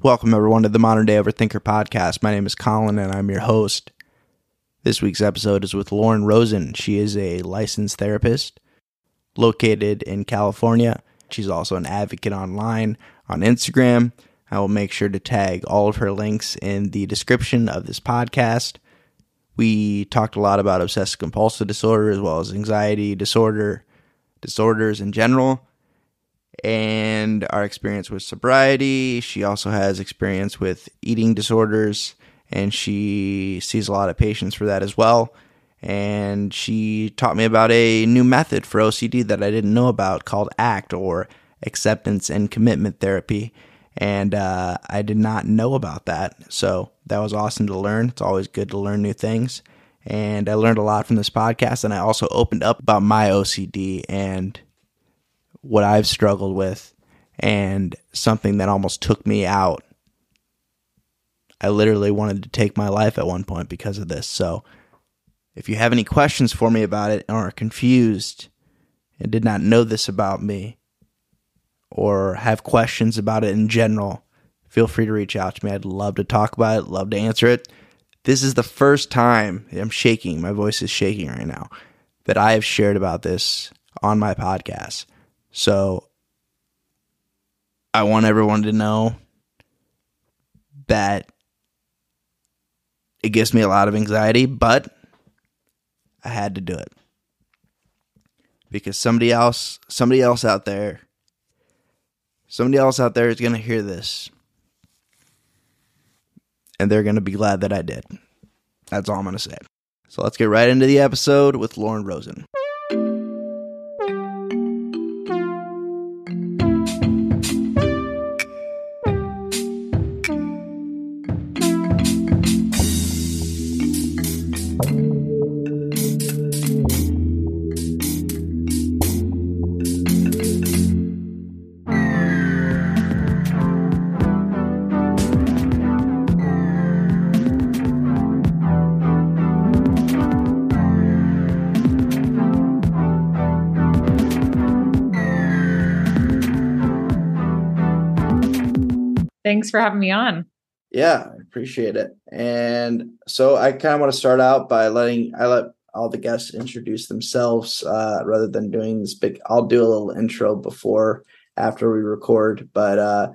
Welcome, everyone, to the Modern Day Overthinker podcast. My name is Colin, and I'm your host. This week's episode is with Lauren Rosen. She is a licensed therapist located in California. She's also an advocate online on Instagram. I will make sure to tag all of her links in the description of this podcast. We talked a lot about obsessive compulsive disorder as well as anxiety disorder, disorders in general and our experience with sobriety. She also has experience with eating disorders, and she sees a lot of patients for that as well. And she taught me about a new method for OCD that I didn't know about called ACT or Acceptance and Commitment Therapy. And uh, I did not know about that. So that was awesome to learn. It's always good to learn new things. And I learned a lot from this podcast. And I also opened up about my OCD and what I've struggled with and something that almost took me out. I literally wanted to take my life at one point because of this. So, if you have any questions for me about it or are confused and did not know this about me or have questions about it in general, feel free to reach out to me. I'd love to talk about it, love to answer it. This is the first time I'm shaking, my voice is shaking right now, that I have shared about this on my podcast. So I want everyone to know that it gives me a lot of anxiety, but I had to do it. Because somebody else, somebody else out there, somebody else out there is going to hear this. And they're going to be glad that I did. That's all I'm going to say. So let's get right into the episode with Lauren Rosen. Thanks for having me on. Yeah, I appreciate it. And so I kind of want to start out by letting I let all the guests introduce themselves uh, rather than doing this big. I'll do a little intro before after we record, but uh,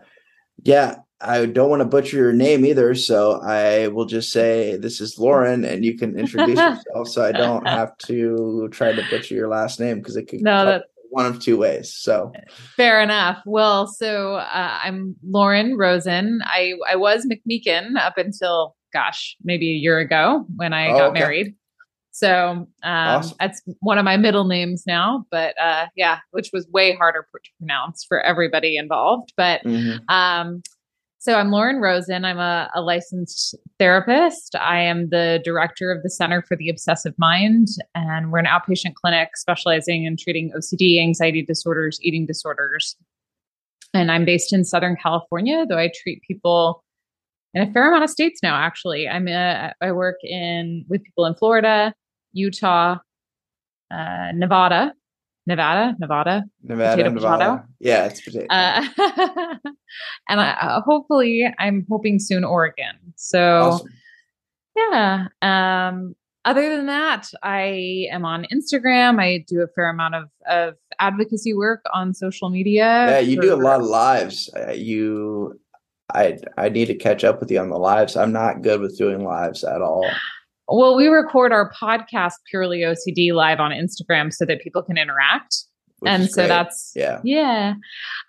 yeah, I don't want to butcher your name either, so I will just say this is Lauren, and you can introduce yourself, so I don't have to try to butcher your last name because it could no, that, one of two ways. So fair enough. Well, so uh, I'm Lauren Rosen. I I was McMeekin up until gosh, maybe a year ago when I oh, got okay. married. So um, awesome. that's one of my middle names now, but uh, yeah, which was way harder to pronounce for everybody involved. But mm-hmm. um, so I'm Lauren Rosen. I'm a, a, licensed therapist. I am the director of the Center for the Obsessive Mind, and we're an outpatient clinic specializing in treating OCD, anxiety disorders, eating disorders. And I'm based in Southern California, though I treat people in a fair amount of states now. Actually, I'm a, I work in with people in Florida, Utah, uh, Nevada, Nevada, Nevada, Nevada, potato, Nevada. Potato. Yeah, it's potato. Uh, and I, uh, hopefully, I'm hoping soon Oregon. So, awesome. yeah. Um, other than that, I am on Instagram. I do a fair amount of, of advocacy work on social media. Yeah, you for, do a lot of lives. Uh, you, I, I need to catch up with you on the lives. I'm not good with doing lives at all. Well, we record our podcast purely OCD live on Instagram so that people can interact. Which and so great. that's yeah. yeah.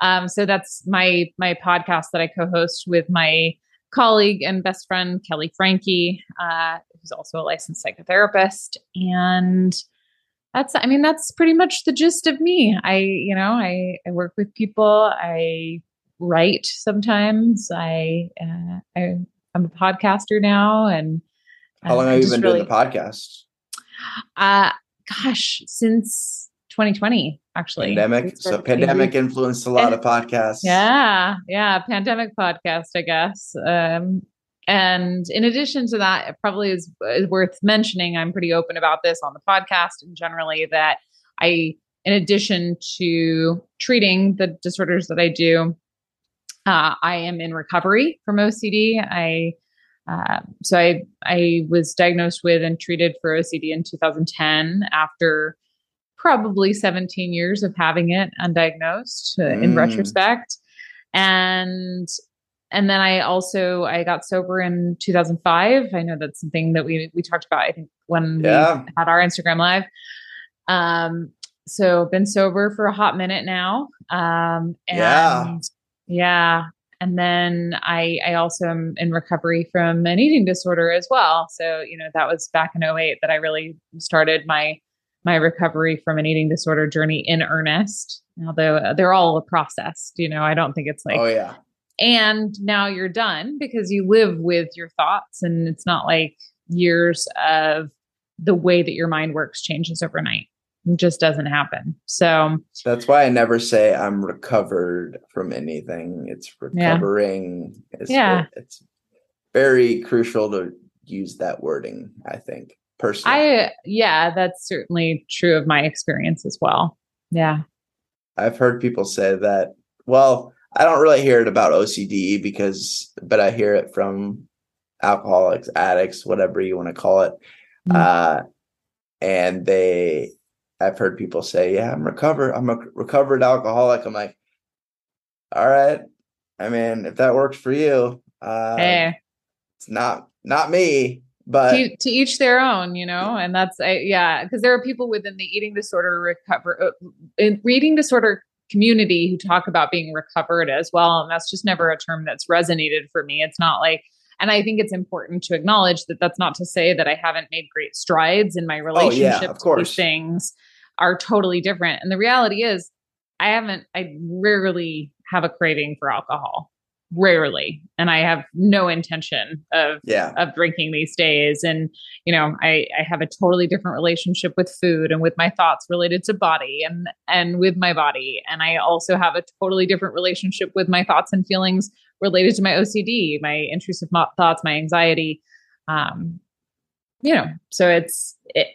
Um, so that's my my podcast that i co-host with my colleague and best friend kelly frankie uh, who's also a licensed psychotherapist. And that's i mean that's pretty much the gist of me. I you know i i work with people. I write sometimes. I uh, i i'm a podcaster now and how long have you been really, doing the podcast? Uh, gosh, since 2020, actually. Pandemic. So pandemic influenced a lot of podcasts. Yeah, yeah, pandemic podcast, I guess. Um, and in addition to that, it probably is, is worth mentioning. I'm pretty open about this on the podcast and generally that I, in addition to treating the disorders that I do, Uh, I am in recovery from OCD. I uh, so I I was diagnosed with and treated for OCD in 2010 after probably 17 years of having it undiagnosed uh, in mm. retrospect and and then I also I got sober in 2005. I know that's something that we we talked about. I think when yeah. we had our Instagram live. Um, so been sober for a hot minute now. Um, and yeah, yeah. And then I I also am in recovery from an eating disorder as well. So you know that was back in 08 that I really started my my recovery from an eating disorder journey in earnest. Although uh, they're all processed, you know, I don't think it's like oh yeah and now you're done because you live with your thoughts and it's not like years of the way that your mind works changes overnight it just doesn't happen so that's why i never say i'm recovered from anything it's recovering yeah, it's, yeah. it's very crucial to use that wording i think personally i yeah that's certainly true of my experience as well yeah i've heard people say that well I don't really hear it about OCD because, but I hear it from alcoholics, addicts, whatever you want to call it. Mm-hmm. Uh, and they, I've heard people say, "Yeah, I'm recovered. I'm a recovered alcoholic." I'm like, "All right. I mean, if that works for you, uh, hey. it's not not me." But to, to, each their own, you know, and that's I, yeah, because there are people within the eating disorder recover, uh, in, eating disorder community who talk about being recovered as well. And that's just never a term that's resonated for me. It's not like, and I think it's important to acknowledge that that's not to say that I haven't made great strides in my relationship. Oh, yeah, of course. These things are totally different. And the reality is, I haven't, I rarely have a craving for alcohol. Rarely. And i have no intention of yeah. of drinking these days. And you know i i have a totally different relationship with food and with my thoughts related to body and and with my body. And i also have a totally different relationship with my thoughts and feelings related to my ocd my intrusive thoughts my anxiety. Um you know so it's it,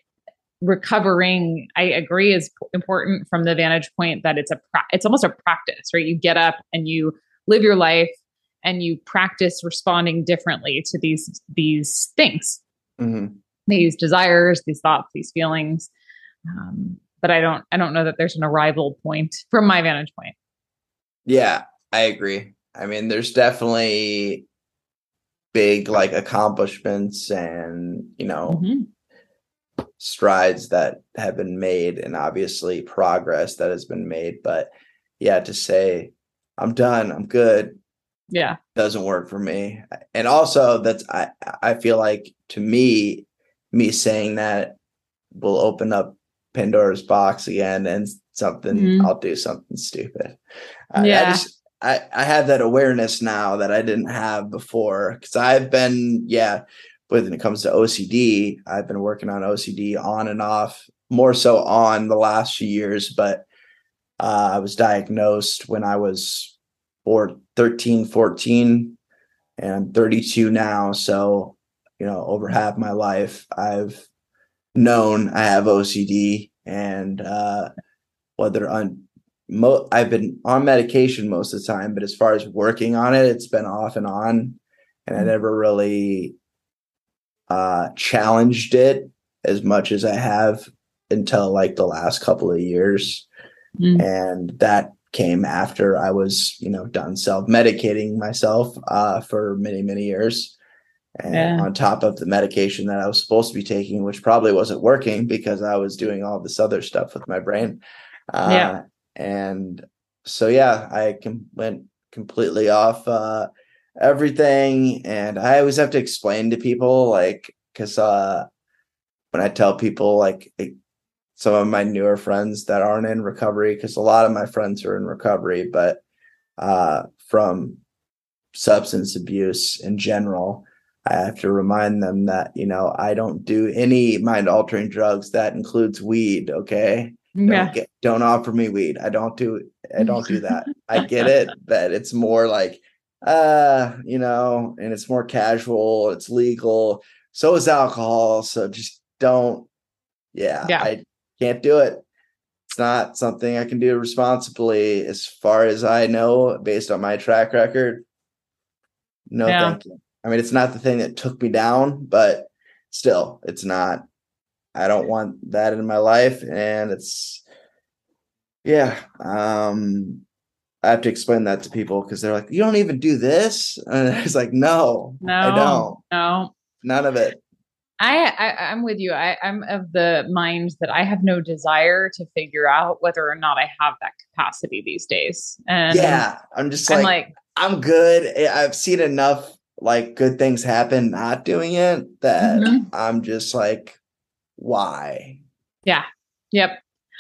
recovering i agree is important from the vantage point that it's a pra- it's almost a practice right? You get up and you live your life and you practice responding differently to these these things. Mm-hmm. these desires these thoughts these feelings. Um, but i don't i don't know that there's an arrival point from my vantage point. Yeah i agree. I mean there's definitely big like accomplishments and you know mm-hmm. Strides that have been made and obviously progress that has been made but yeah to say i'm done i'm good yeah doesn't work for me and also that's i i feel like to me me saying that will open up pandora's box again and something mm-hmm. i'll do something stupid yeah. I, just i i have that awareness now that i didn't have before because i've been yeah when it comes to ocd i've been working on ocd on and off more so on the last few years but uh, i was diagnosed when i was or 13, 14, and I'm 32 now. So, you know, over half my life, I've known I have OCD and uh, whether on mo- I've been on medication most of the time, but as far as working on it, it's been off and on. And I mm. never really uh, challenged it as much as I have until like the last couple of years. Mm. And that came after I was, you know, done self medicating myself uh, for many, many years. And yeah. on top of the medication that I was supposed to be taking, which probably wasn't working because I was doing all this other stuff with my brain. Uh, yeah. And so, yeah, I com- went completely off uh, everything. And I always have to explain to people, like, because uh, when I tell people, like, it, some of my newer friends that aren't in recovery because a lot of my friends are in recovery but uh, from substance abuse in general i have to remind them that you know i don't do any mind altering drugs that includes weed okay yeah. don't, get, don't offer me weed i don't do i don't do that i get it but it's more like uh you know and it's more casual it's legal so is alcohol so just don't yeah, yeah. I can't do it. it's not something I can do responsibly as far as I know, based on my track record. No, yeah. thank you. I mean, it's not the thing that took me down, but still, it's not. I don't want that in my life. And it's, yeah. Um, I have to explain that to people because they're like, you don't even do this. And it's like, no, no, I don't. No, none of it. I, I am with you. I, I'm of the mind that I have no desire to figure out whether or not I have that capacity these days. And yeah, I'm just like, I'm, like, I'm good. I've seen enough like good things happen not doing it that mm-hmm. I'm just like, why? Yeah. Yep.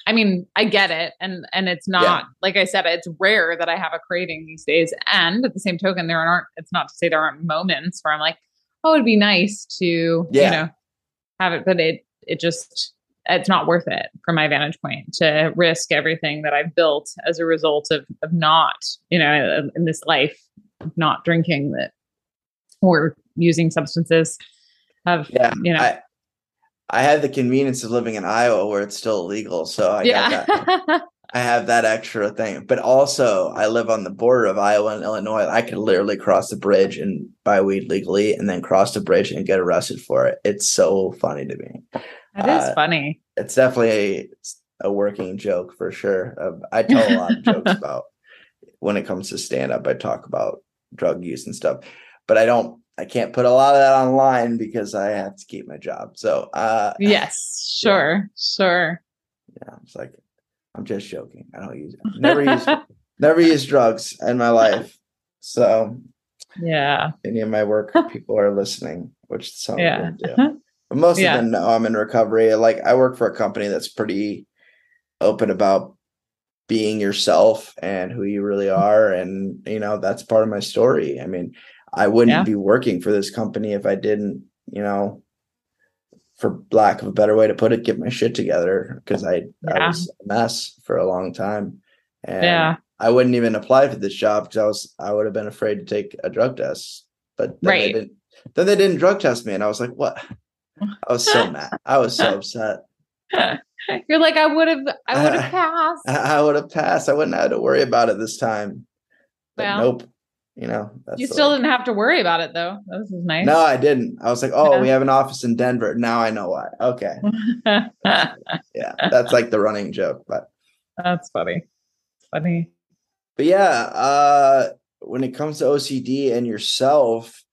I mean, I get it. And and it's not yeah. like I said, it's rare that I have a craving these days. And at the same token, there aren't it's not to say there aren't moments where I'm like, oh, it'd be nice to, yeah. you know, have it, but it it just it's not worth it from my vantage point to risk everything that I've built as a result of of not, you know, in this life, not drinking that or using substances. Have yeah, you know. I, I have the convenience of living in Iowa where it's still illegal, so I yeah. got that. I have that extra thing. But also, I live on the border of Iowa and Illinois. I could literally cross the bridge and buy weed legally and then cross the bridge and get arrested for it. It's so funny to me. That is uh, funny. It's definitely a, a working joke for sure. Uh, I tell a lot of jokes about when it comes to stand up, I talk about drug use and stuff, but I don't, I can't put a lot of that online because I have to keep my job. So, uh, yes, sure, yeah. sure. Yeah, it's like I'm just joking. I don't use. Never use never use drugs in my life. So yeah. Any of my work people are listening, which some yeah. of them do. But most yeah. of them know I'm in recovery. Like I work for a company that's pretty open about being yourself and who you really are. And you know, that's part of my story. I mean, I wouldn't yeah. be working for this company if I didn't, you know, for lack of a better way to put it, get my shit together because I, yeah. I was a mess for a long time. And yeah. I wouldn't even apply for this job because I was I would have been afraid to take a drug test. But then right. they didn't then they didn't drug test me and I was like, what? I was so mad. I was so upset. You're like, I would have I would have passed. I, I would have passed. I wouldn't have to worry about it this time. But well, nope you know you still didn't have to worry about it though. That was nice. No i didn't. I was like oh yeah. we have an office in denver. Now i know why. Okay. Yeah that's like the running joke but that's funny. Funny. But yeah uh when it comes to ocd and yourself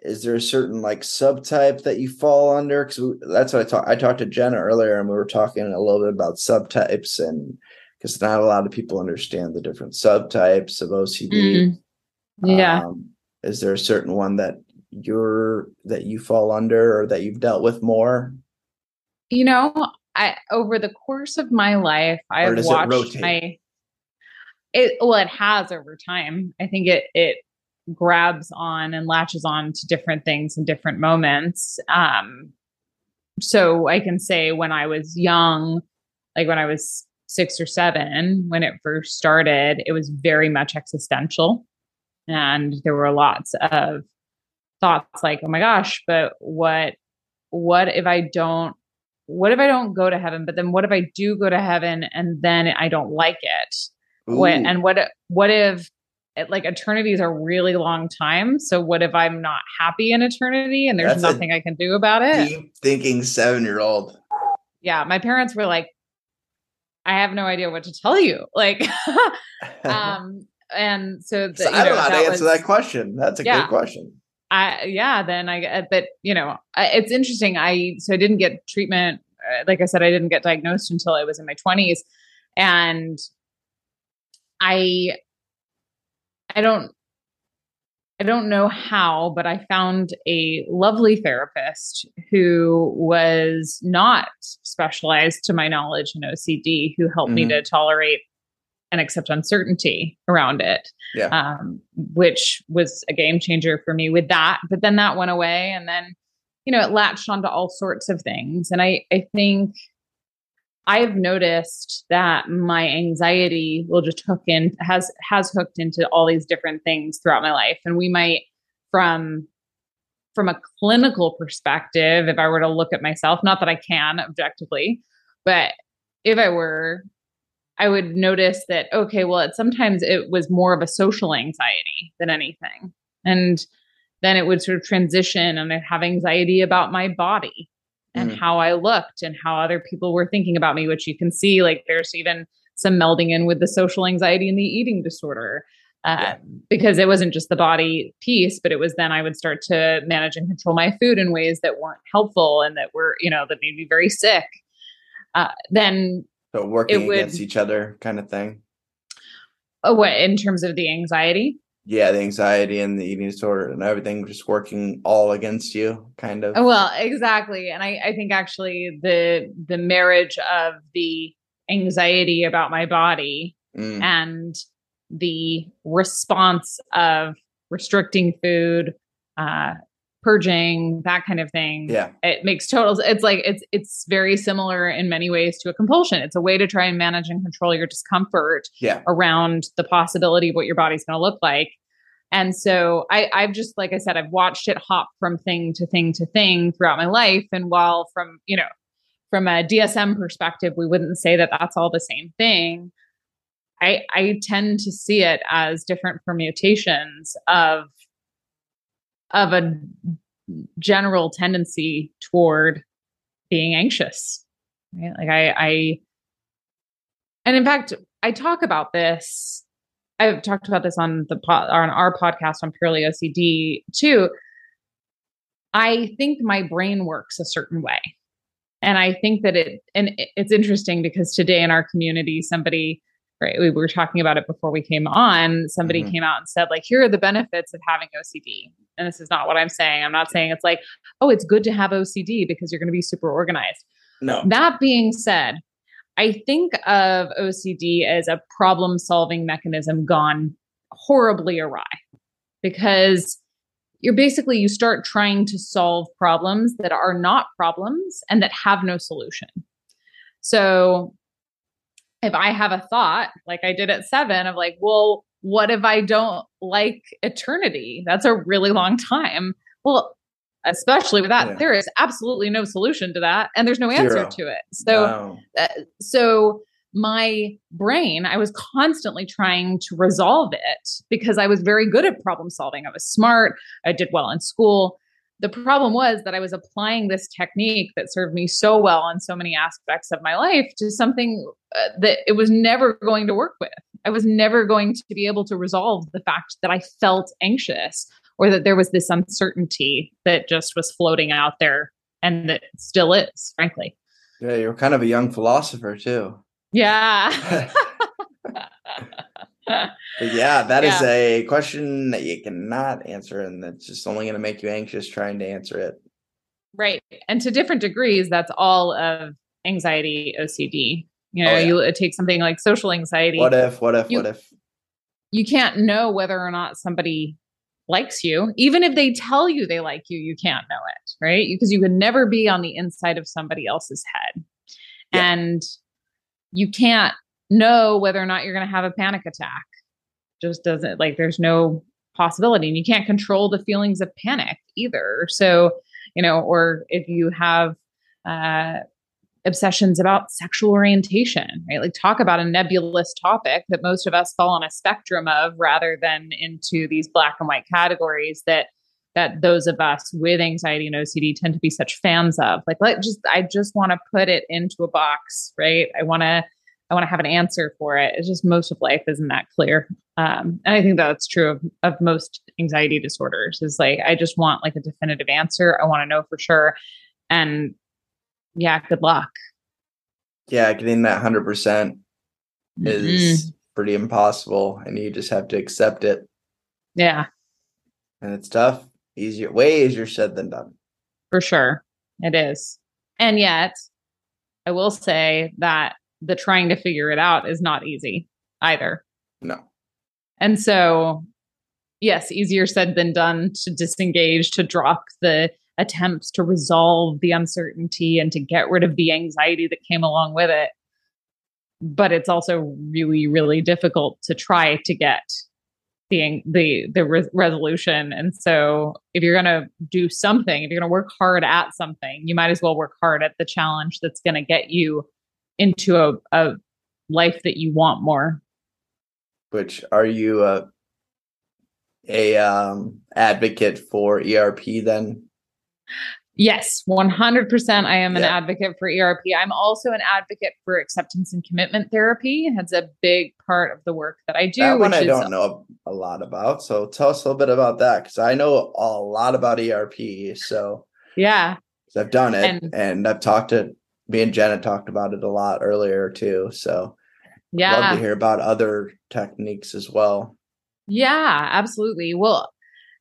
is there a certain like subtype that you fall under? Because that's what i talked i talked to jenna earlier and we were talking a little bit about subtypes and because not a lot of people understand the different subtypes of ocd mm yeah. Um, is there a certain one that you're that you fall under or that you've dealt with more? You know, I over the course of my life, I've watched my it well, it has over time. I think it it grabs on and latches on to different things in different moments. Um so I can say when I was young, like when I was six or seven, when it first started, it was very much existential. And there were lots of thoughts like, oh my gosh, but what what if I don't what if I don't go to heaven? But then what if I do go to heaven and then I don't like it? What and what what if like eternity is a really long time. So what if I'm not happy in eternity and there's That's nothing I can do about it? Thinking seven year old. Yeah, my parents were like, I have no idea what to tell you. Like, um, and so, the, so I don't know, know how to answer was, that question. That's a yeah, good question. I yeah, then I uh, but you know it's interesting. I so I didn't get treatment. Uh, like I said, I didn't get diagnosed until I was in my twenties, and I I don't I don't know how, but I found a lovely therapist who was not specialized to my knowledge in OCD, who helped mm-hmm. me to tolerate and accept uncertainty around it. Yeah. Um, which was a game changer for me with that. But then that went away. And then, you know, it latched onto all sorts of things. And I, I think I've noticed that my anxiety will just hook in, has, has hooked into all these different things throughout my life. And we might, from, from a clinical perspective, if I were to look at myself, not that I can objectively, but if I were I would notice that, okay, well, it, sometimes it was more of a social anxiety than anything. And then it would sort of transition and I'd have anxiety about my body and mm. how I looked and how other people were thinking about me, which you can see like there's even some melding in with the social anxiety and the eating disorder. Uh, yeah. Because it wasn't just the body piece, but it was then I would start to manage and control my food in ways that weren't helpful and that were, you know, that made me very sick. Uh, then so working would, against each other kind of thing. Oh, what in terms of the anxiety? yeah, the anxiety and the eating disorder and everything just working all against you, kind of. Well, exactly. And I, I think actually the the marriage of the anxiety about my body mm. and the response of restricting food, uh, purging, that kind of thing. Yeah. It makes total it's like it's it's very similar in many ways to a compulsion. It's a way to try and manage and control your discomfort yeah. around the possibility of what your body's going to look like. And so I, I've just, like I said, I've watched it hop from thing to thing to thing throughout my life. And while from, you know, from a DSM perspective, we wouldn't say that that's all the same thing. I, I tend to see it as different permutations of of a general tendency toward being anxious. Right? Like I, I, and in fact, I talk about this. I've talked about this on the pod, on our podcast on purely OCD too. I think my brain works a certain way, and I think that it and it's interesting because today in our community, somebody right we were talking about it before we came on. Somebody mm-hmm. came out and said like, here are the benefits of having OCD, and this is not what I'm saying. I'm not saying it's like, oh, it's good to have OCD because you're going to be super organized. No. That being said, I think of OCD as a problem solving mechanism gone horribly awry because you're basically you start trying to solve problems that are not problems and that have no solution. So if I have a thought like I did at 7 of like, well, what if I don't like eternity? That's a really long time. Well, especially with that, yeah. there is absolutely no solution to that, and there's no answer Zero. to it. So, wow. uh, so my brain, I was constantly trying to resolve it because I was very good at problem solving. I was smart. I did well in school. The problem was that I was applying this technique that served me so well on so many aspects of my life to something uh, that it was never going to work with. I was never going to be able to resolve the fact that I felt anxious or that there was this uncertainty that just was floating out there and that still is, frankly. Yeah, you're kind of a young philosopher too. Yeah. yeah, that yeah. is a question that you cannot answer, and that's just only going to make you anxious trying to answer it. Right. And to different degrees, that's all of anxiety, OCD. You know, oh, yeah. you take something like social anxiety. What if, what if, you, what if? You can't know whether or not somebody likes you. Even if they tell you they like you, you can't know it, right? Because you could never be on the inside of somebody else's head. Yeah. And you can't know whether or not you're going to have a panic attack. Just doesn't like there's no possibility and you can't control the feelings of panic either. So, you know, or if you have uh obsessions about sexual orientation, right? Like talk about a nebulous topic that most of us fall on a spectrum of rather than into these black and white categories that that those of us with anxiety and OCD tend to be such fans of. Like let just I just want to put it into a box, right? I want to I want to have an answer for it. It's just most of life isn't that clear. Um, and I think that's true of, of most anxiety disorders is like, I just want like a definitive answer. I want to know for sure. And yeah, good luck. Yeah, getting that 100% is mm-hmm. pretty impossible. And you just have to accept it. Yeah. And it's tough. Easier, way easier said than done. For sure. It is. And yet, I will say that the trying to figure it out is not easy either. No. And so, yes, easier said than done to disengage, to drop the attempts to resolve the uncertainty and to get rid of the anxiety that came along with it. But it's also really, really difficult to try to get the the the re- resolution. And so, if you're going to do something, if you're going to work hard at something, you might as well work hard at the challenge that's going to get you into a, a life that you want more. Which are you a a um, advocate for ERP then? Yes, 100%. I am an yeah. advocate for ERP. I'm also an advocate for acceptance and commitment therapy. It's a big part of the work that I do. That one I don't know a lot about. So tell us a little bit about that because I know a lot about ERP. So yeah, I've done it and, and I've talked to me and Jenna talked about it a lot earlier too. So yeah, love to hear about other techniques as well. Yeah, absolutely. Well,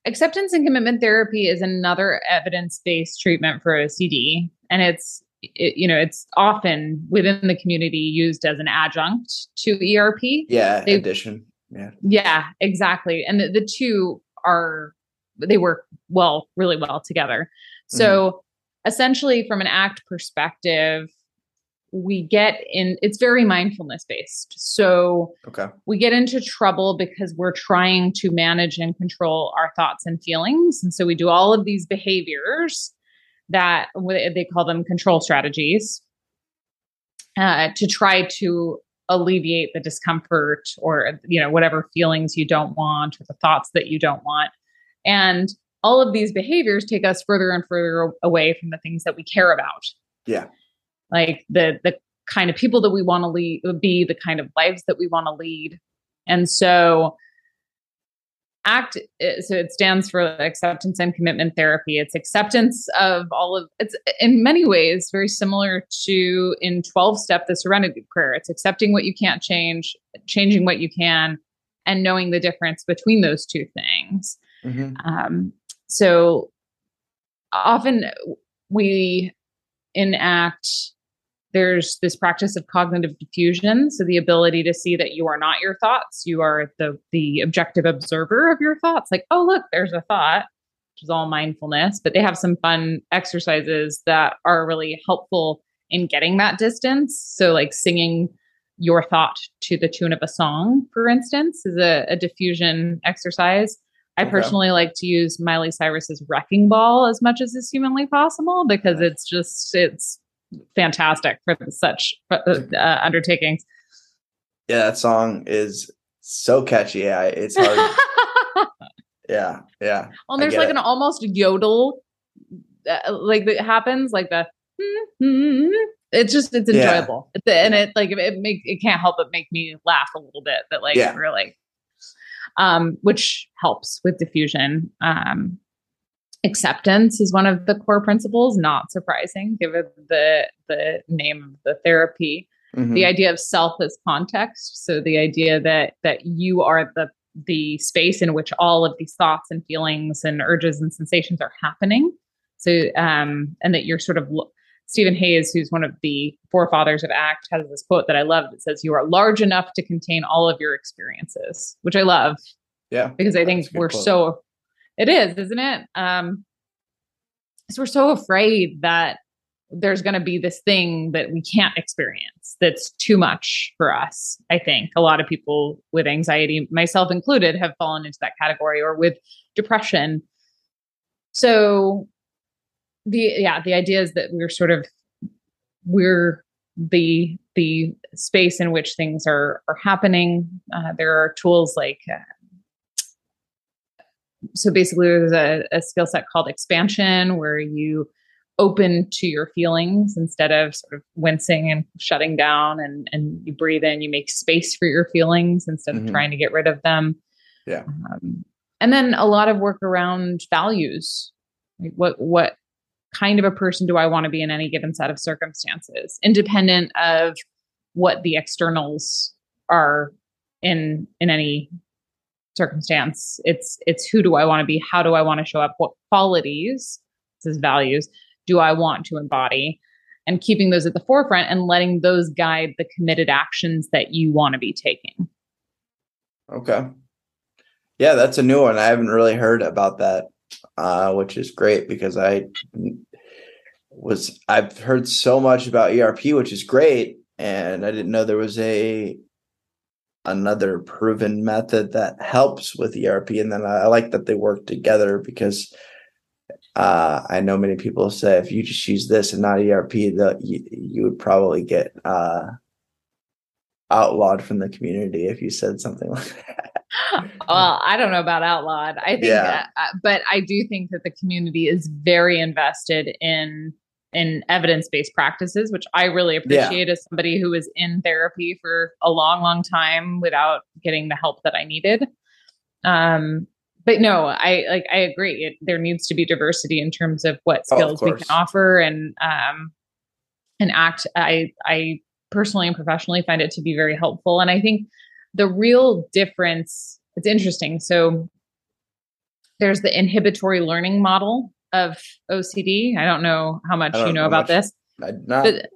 acceptance and commitment therapy is another evidence-based treatment for OCD, and it's it, you know it's often within the community used as an adjunct to ERP. Yeah, they, addition. Yeah, yeah, exactly. And the, the two are they work well, really well together. So. Mm-hmm essentially from an act perspective we get in it's very mindfulness based. So okay. we get into trouble because we're trying to manage and control our thoughts and feelings. And so we do all of these behaviors that they call them control strategies uh, to try to alleviate the discomfort or you know whatever feelings you don't want or the thoughts that you don't want. And all of these behaviors take us further and further away from the things that we care about. Yeah. Like the the kind of people that we want to lead be, the kind of lives that we want to lead. And so act so it stands for acceptance and commitment therapy it's acceptance of all of it's in many ways very similar to in 12 step the serenity prayer it's accepting what you can't change changing what you can and knowing the difference between those two things mm-hmm. um, so often we enact there's this practice of cognitive defusion. So the ability to see that you are not your thoughts you are the the objective observer of your thoughts. Like oh look there's a thought which is all mindfulness but they have some fun exercises that are really helpful in getting that distance. So like singing your thought to the tune of a song for instance is a, a diffusion exercise I okay. personally like to use Miley Cyrus's Wrecking Ball as much as is humanly possible because it's just it's fantastic for such uh, uh, undertakings. Yeah, that song is so catchy. Yeah, it's hard. yeah, yeah. Well, there's like it. an almost yodel, uh, like that happens, like the. It's just it's enjoyable, yeah. and it like it make it can't help but make me laugh a little bit. That like yeah. really um, which helps with defusion. Um, acceptance is one of the core principles, not surprising given the the name of the therapy. Mm-hmm. The idea of self as context. So the idea that that you are the the space in which all of these thoughts and feelings and urges and sensations are happening. So um, and that you're sort of Steven Hayes, who's one of the forefathers of ACT, has this quote that I love that says, You are large enough to contain all of your experiences, which I love. Yeah. Because I think we're quote. so, it is, isn't it? Um, so we're so afraid that there's going to be this thing that we can't experience that's too much for us. I think a lot of people with anxiety, myself included, have fallen into that category or with depression. So the yeah the idea is that we're sort of we're the the space in which things are are happening. Uh, there are tools like uh, so basically there's a, a skill set called expansion where you open to your feelings instead of sort of wincing and shutting down and and you breathe in you make space for your feelings instead mm-hmm. of trying to get rid of them. Yeah. Um, and then a lot of work around values. Like what what kind of a person do I want to be in any given set of circumstances, independent of what the externals are in in any circumstance. It's it's who do I want to be? How do I want to show up? What qualities, this is values, do I want to embody? And keeping those at the forefront and letting those guide the committed actions that you want to be taking. Okay. Yeah, that's a new one. I haven't really heard about that uh, which is great because I was I've heard so much about ERP, which is great, and I didn't know there was a another proven method that helps with ERP. And then I, I like that they work together because uh, I know many people say if you just use this and not ERP, that you, you would probably get uh, outlawed from the community if you said something like that. Well, I don't know about outlawed. I think, yeah. uh, but I do think that the community is very invested in in evidence based practices, which I really appreciate yeah. as somebody who was in therapy for a long, long time without getting the help that I needed. Um, but no, I like I agree. It, there needs to be diversity in terms of what skills oh, we can offer and um, and act. I I personally and professionally find it to be very helpful, and I think the real difference. It's interesting. So there's the inhibitory learning model of OCD. I don't know how much you know, about much. this. I, but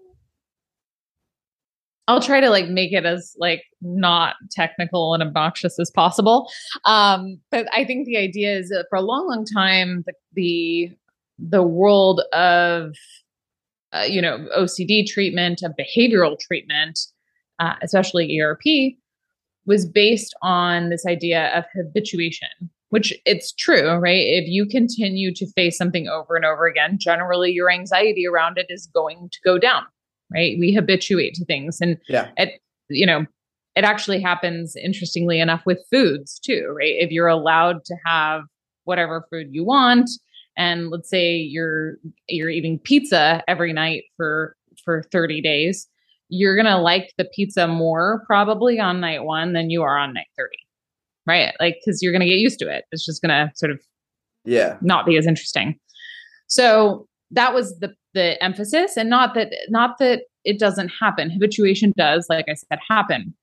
I'll try to like make it as like not technical and obnoxious as possible. Um, but I think the idea is that for a long, long time, the the, the world of uh, you know OCD treatment, of behavioral treatment, uh, especially ERP, was based on this idea of habituation which it's true, right? If you continue to face something over and over again, generally your anxiety around it is going to go down, right? We habituate to things. And yeah. it, you know, it actually happens interestingly enough with foods too, right? If you're allowed to have whatever food you want, and let's say you're you're eating pizza every night for for 30 days, you're gonna like the pizza more probably on night one than you are on night 30 right? Like, because you're going to get used to it. It's just going to sort of, yeah, not be as interesting. So that was the the emphasis, and not that not that it doesn't happen. Habituation does, like I said, happen.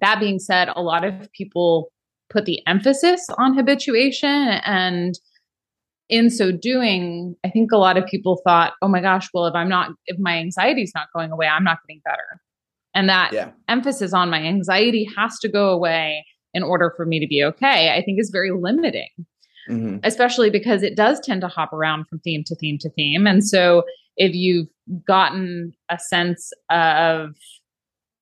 That being said, a lot of people put the emphasis on habituation and in so doing, I think a lot of people thought, oh my gosh, well, if I'm not, if my anxiety is not going away, I'm not getting better. And that yeah. emphasis on my anxiety has to go away in order for me to be okay, I think is very limiting. Mm-hmm. Especially because it does tend to hop around from theme to theme to theme. And so if you've gotten a sense of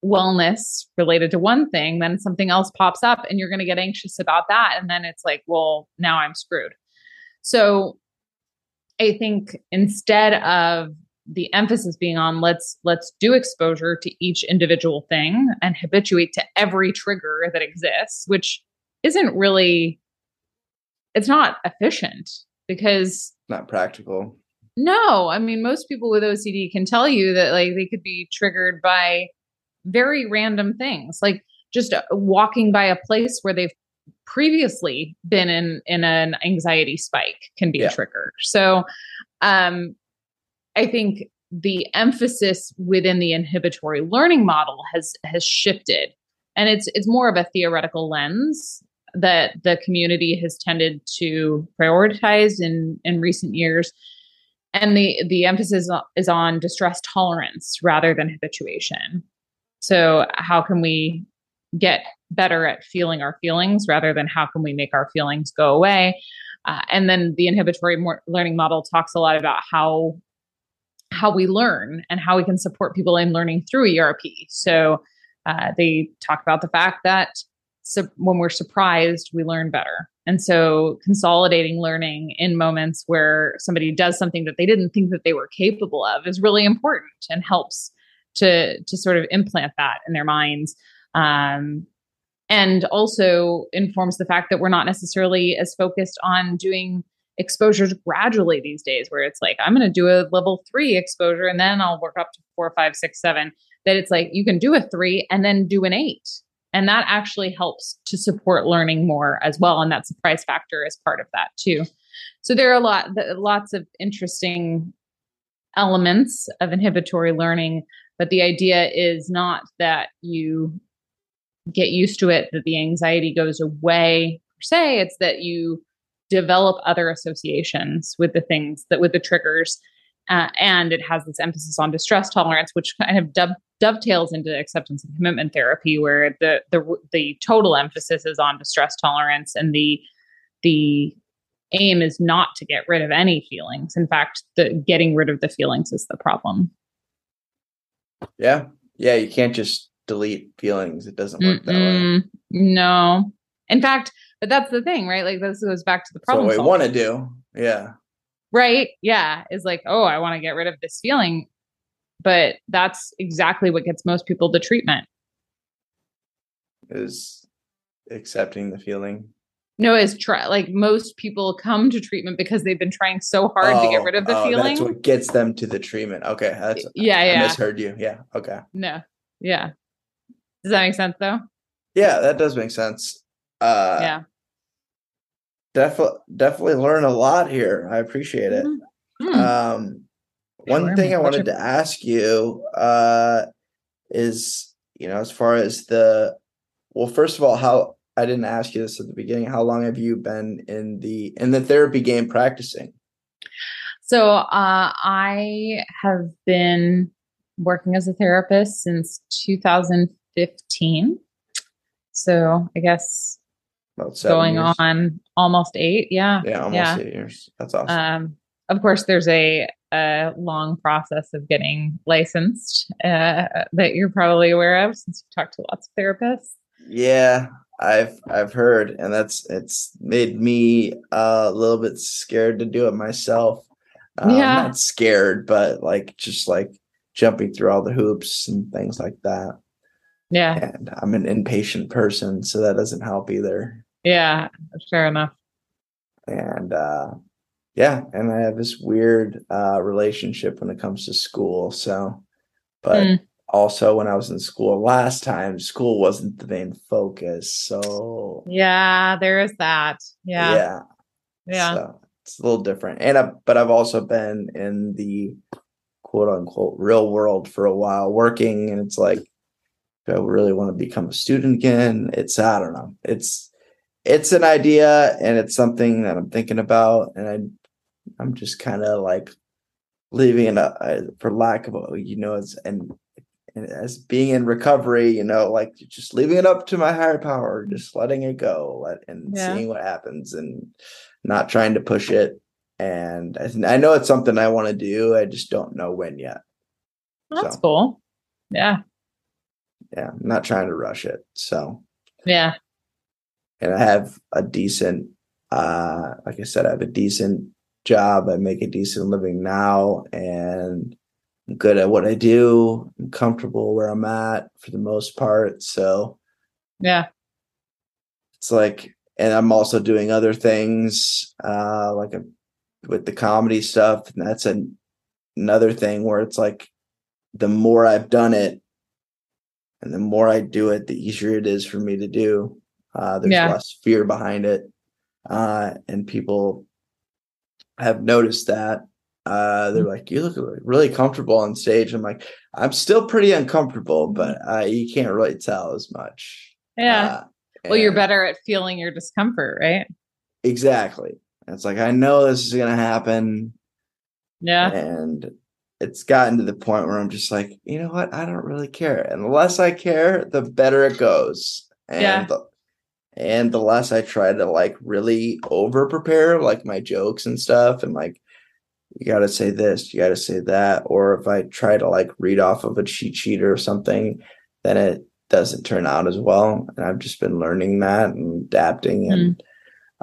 wellness related to one thing, then something else pops up and you're going to get anxious about that. And then it's like, well, now I'm screwed. So I think instead of the emphasis being on let's let's do exposure to each individual thing and habituate to every trigger that exists which isn't really it's not efficient because not practical. No i mean most people with ocd can tell you that like they could be triggered by very random things like just walking by a place where they've previously been in in an anxiety spike can be yeah. a trigger. So um I think the emphasis within the inhibitory learning model has has shifted. And it's it's more of a theoretical lens that the community has tended to prioritize in in recent years. And the the emphasis is on distress tolerance rather than habituation. So how can we get better at feeling our feelings rather than how can we make our feelings go away uh, and then the inhibitory learning model talks a lot about how how we learn and how we can support people in learning through ERP. So uh, they talk about the fact that su- when we're surprised, we learn better. And so consolidating learning in moments where somebody does something that they didn't think that they were capable of is really important and helps to to sort of implant that in their minds. Um, and also informs the fact that we're not necessarily as focused on doing exposures gradually these days where it's like i'm going to do a level three exposure and then i'll work up to four five six seven. That it's like you can do a three and then do an eight. And that actually helps to support learning more as well and that surprise factor is part of that too. So there are a lot lots of interesting elements of inhibitory learning but the idea is not that you get used to it that the anxiety goes away per se it's that you develop other associations with the things that with the triggers. Uh, and it has this emphasis on distress tolerance, which kind of dub, dovetails into acceptance and commitment therapy, where the the the total emphasis is on distress tolerance, and the the aim is not to get rid of any feelings. In fact, the getting rid of the feelings is the problem. Yeah, yeah, you can't just delete feelings. It doesn't work Mm-mm. that way. No, in fact, but that's the thing, right? Like this goes back to the problem. So what we want to do, yeah, right, yeah, is like, oh, I want to get rid of this feeling, but that's exactly what gets most people to treatment. is accepting the feeling. No, is try like most people come to treatment because they've been trying so hard oh, to get oh, rid of the oh, feeling. That's what gets them to the treatment. Okay, that's yeah, yeah. I misheard you. Yeah, okay. No, yeah. Does that make sense though? Yeah, that does make sense. Uh, yeah. Definitely, definitely learn a lot here. I appreciate it. Mm-hmm. Um, one thing I wanted to ask you uh, is, you know, as far as the, well, first of all, how I didn't ask you this at the beginning. How long have you been in the in the therapy game practicing? So uh, I have been working as a therapist since 2015. So I guess going years. on almost eight. Yeah. Yeah, almost yeah. eight years. That's awesome. Um, of course, there's a, a long process of getting licensed uh, that you're probably aware of since you've talked to lots of therapists. Yeah, I've I've heard, and that's it's made me uh, a little bit scared to do it myself. Um, yeah, not scared, but like just like jumping through all the hoops and things like that. Yeah, and I'm an impatient person, so that doesn't help either. Yeah, fair enough. And uh, yeah, and I have this weird uh, relationship when it comes to school. So, but. Mm also when I was in school last time, school wasn't the main focus. So yeah, there is that. Yeah. Yeah. Yeah. So it's a little different. And I, but I've also been in the quote unquote real world for a while working and it's like do I really want to become a student again? It's I don't know. It's it's an idea and it's something that I'm thinking about and I I'm just kind of like leaving it uh, for lack of a you know it's and as being in recovery, you know, like just leaving it up to my higher power, just letting it go let, and yeah. seeing what happens and not trying to push it. And I, I know it's something I want to do. I just don't know when yet. that's so, cool. Yeah. Yeah. I'm not trying to rush it. So, yeah. And I have a decent, uh, like I said, I have a decent job. I make a decent living now. And, I'm good at what I do. I'm comfortable where I'm at for the most part. So, yeah, it's like, and I'm also doing other things, uh, like a, with the comedy stuff. And that's an, another thing where it's like, the more I've done it and the more I do it, the easier it is for me to do. Uh, there's yeah. less fear behind it. Uh, and people have noticed that uh, they're like, you look really comfortable on stage. I'm like, I'm still pretty uncomfortable, but uh, you can't really tell as much. Yeah. Uh, well, you're better at feeling your discomfort, right? Exactly. It's like, I know this is going to happen. Yeah. And it's gotten to the point where I'm just like, you know what? I don't really care. And the less I care, the better it goes. And yeah. The, and the less I try to like really over prepare like my jokes and stuff and like you got to say this, you got to say that. Or if I try to like read off of a cheat sheet or something, then it doesn't turn out as well. And I've just been learning that and adapting. And, mm.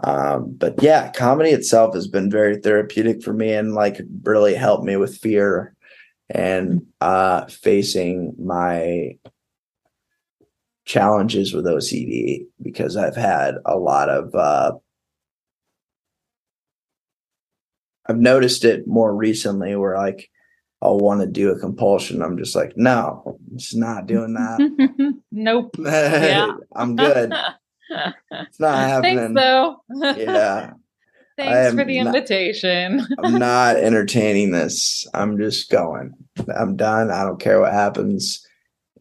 Um, but yeah, comedy itself has been very therapeutic for me and like really helped me with fear and uh, facing my challenges with OCD because I've had a lot of uh, I've noticed it more recently where like I'll want to do a compulsion. I'm just like, no, I'm not doing that. nope. I'm good. it's not happening. Thanks, though. yeah. Thanks for the invitation. Not, I'm not entertaining this. I'm just going. I'm done. I don't care what happens.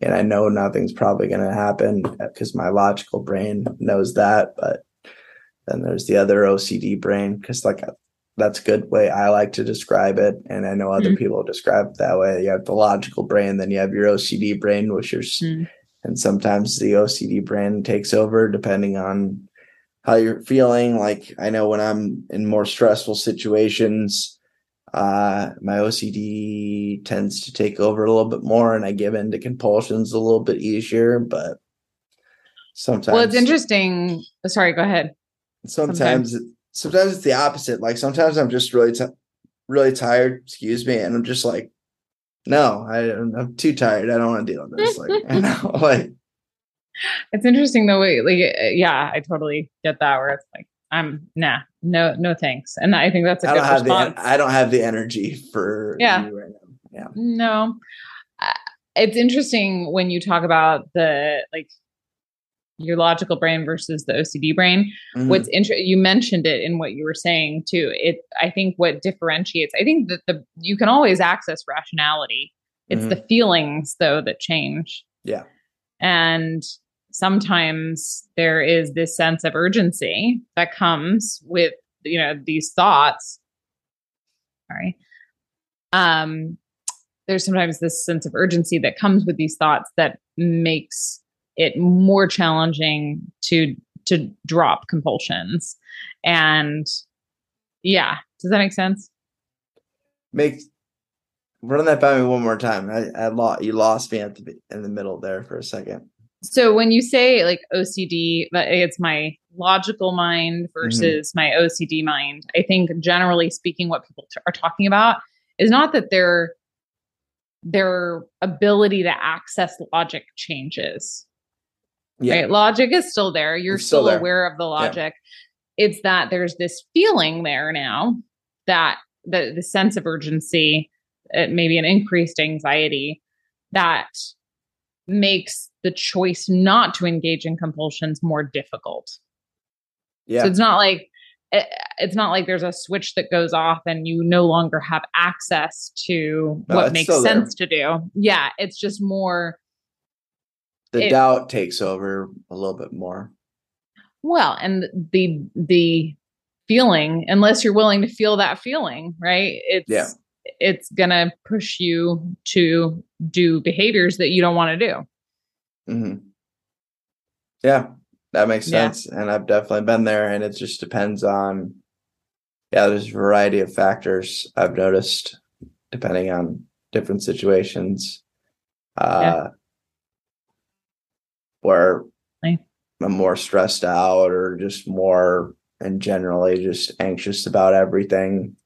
And I know nothing's probably going to happen because my logical brain knows that. But then there's the other OCD brain because, like, that's a good way I like to describe it. And I know other mm people describe it that way. You have the logical brain, then you have your OCD brain, which is, mm and sometimes the OCD brain takes over depending on how you're feeling. Like I know when I'm in more stressful situations, uh, my OCD tends to take over a little bit more and I give in to compulsions a little bit easier, but sometimes. Well, it's interesting. Sorry, go ahead. Sometimes, sometimes sometimes it's the opposite. Like sometimes I'm just really, t- really tired. Excuse me, and I'm just like, no, I, I'm too tired. I don't want to deal with this. Like, you know, like it's interesting though. Like, uh, yeah, I totally get that. Where it's like, I'm nah, no, no, thanks. And I think that's a I good response. The, I don't have the energy for yeah. Right now. yeah. No, uh, it's interesting when you talk about the like your logical brain versus the OCD brain. Mm-hmm. What's interesting, you mentioned it in what you were saying too. It, I think, what differentiates. I think that the you can always access rationality. It's mm-hmm. the feelings though that change. Yeah, and sometimes there is this sense of urgency that comes with you know these thoughts. Sorry. Um, there's sometimes this sense of urgency that comes with these thoughts that makes it more challenging to to drop compulsions and yeah does that make sense makes run that by me one more time i, I lost you lost me at the in the middle there for a second so when you say like ocd but it's my logical mind mm-hmm. versus mm-hmm. my ocd mind i think generally speaking what people t- are talking about is not that they're their ability to access logic changes. Yeah. Right? Logic is still there. You're still, still there. aware of the logic. Yeah. It's that there's this feeling there now that the, the sense of urgency, uh, maybe an increased anxiety that makes the choice not to engage in compulsions more difficult. Yeah. So it's not like it, it's not like there's a switch that goes off and you no longer have access to no, what makes sense there. to do. Yeah, it's just more the it, doubt takes over a little bit more. Well, and the the feeling, unless you're willing to feel that feeling, right? It's yeah. it's gonna push you to do behaviors that you don't want to do. Mm-hmm. Yeah, that makes sense. Yeah. And I've definitely been there. And it just depends on, yeah, there's a variety of factors I've noticed depending on different situations. Uh, yeah. Where I'm more stressed out or just more and generally just anxious about everything,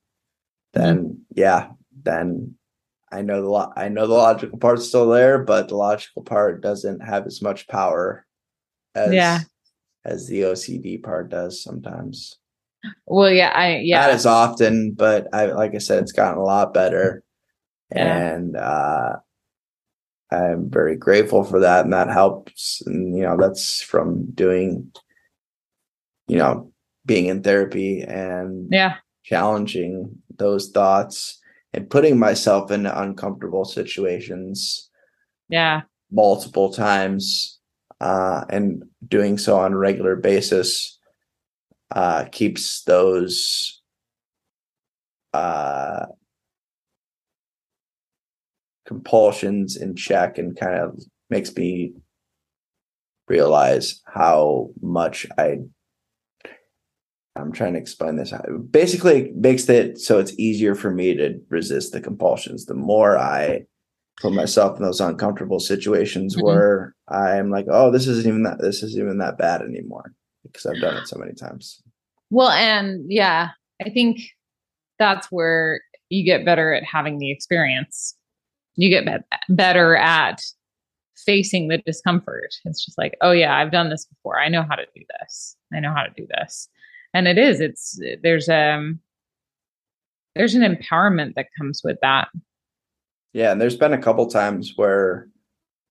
then yeah, then I know the lo- I know the logical part's still there, but the logical part doesn't have as much power as yeah as the OCD part does sometimes. Well, yeah, I yeah. Not as often, but I like I said, it's gotten a lot better. Yeah. And uh I'm very grateful for that. And that helps. And you know, that's from doing, you know, being in therapy and yeah, challenging those thoughts and putting myself in uncomfortable situations. Yeah. Multiple times uh, and doing so on a regular basis uh, keeps those uh, compulsions in check and kind of makes me realize how much I I'm trying to explain this. Basically, makes it so it's easier for me to resist the compulsions. The more I put myself in those uncomfortable situations mm-hmm. where I'm like, oh, this isn't even that this isn't even that bad anymore because I've done it so many times. Well, and yeah, I think that's where you get better at having the experience. You get be- better at facing the discomfort. It's just like, oh yeah, I've done this before. I know how to do this. I know how to do this. And it is. It's there's um there's an empowerment that comes with that yeah, and there's been a couple times where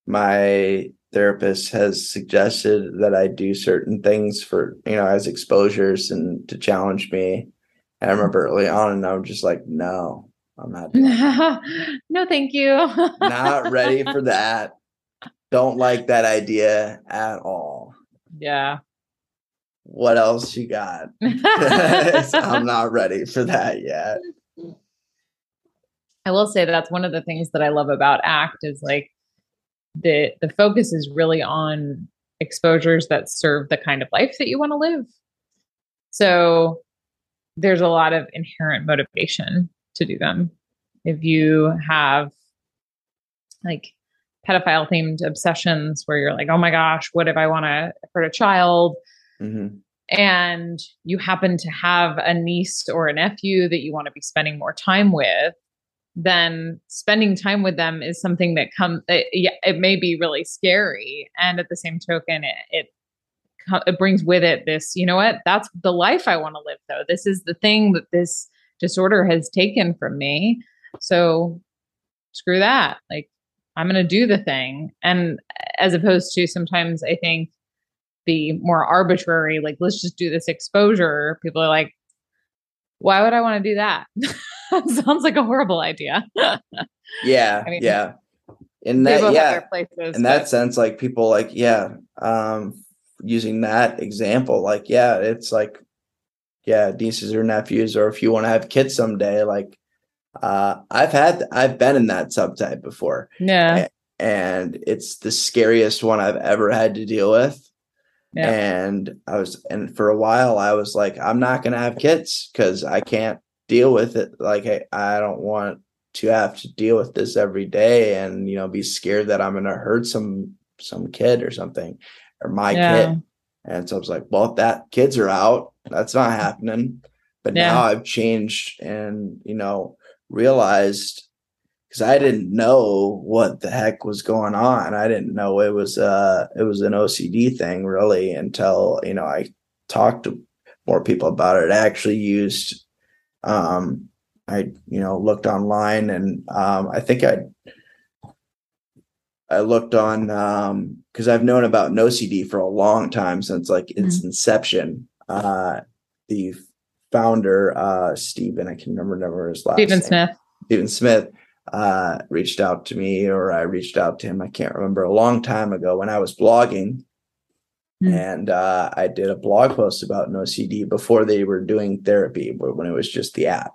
my therapist has suggested that I do certain things for, you know, as exposures and to challenge me. And I remember early on and I'm just like, no, I'm not. no, thank you. not ready for that. Don't like that idea at all. Yeah. What else you got? I'm not ready for that yet. I will say that's one of the things that I love about ACT is like the the focus is really on exposures that serve the kind of life that you want to live. So there's a lot of inherent motivation to do them. If you have like pedophile themed obsessions where you're like, oh my gosh, what if I want to hurt a child? Mm-hmm. And you happen to have a niece or a nephew that you want to be spending more time with, then spending time with them is something that comes it, yeah, it may be really scary and at the same token it, it it brings with it this you know what that's the life i want to live though this is the thing that this disorder has taken from me. So screw that. Like i'm going to do the thing. And as opposed to sometimes i think the more arbitrary like let's just do this exposure people are like why would i want to do that? Sounds like a horrible idea. yeah, I mean, yeah. In that, yeah, places, in but... that sense, like people, like yeah, um, using that example, like yeah, it's like yeah, nieces or nephews, or if you want to have kids someday, like uh, I've had, I've been in that subtype before. Yeah, and it's the scariest one I've ever had to deal with. Yeah. And I was, and for a while, I was like, I'm not going to have kids because I can't deal with it. Like I, I don't want to have to deal with this every day and you know be scared that I'm gonna hurt some some kid or something or my yeah. kid. And so I was like, well, if that kids are out, that's not happening. But yeah. now I've changed and you know realized because I didn't know what the heck was going on. I didn't know it was uh it was an OCD thing really until you know I talked to more people about it. I actually used um, I you know looked online and um, I think I I looked on um because I've known about NoCD for a long time since like its mm-hmm. inception. Uh, the founder uh, Stephen, I can remember never his last Stephen. Smith. Stephen Smith uh, reached out to me, or I reached out to him. I can't remember a long time ago when I was blogging Mm. And uh, I did a blog post about NoCD before they were doing therapy, but when it was just the app.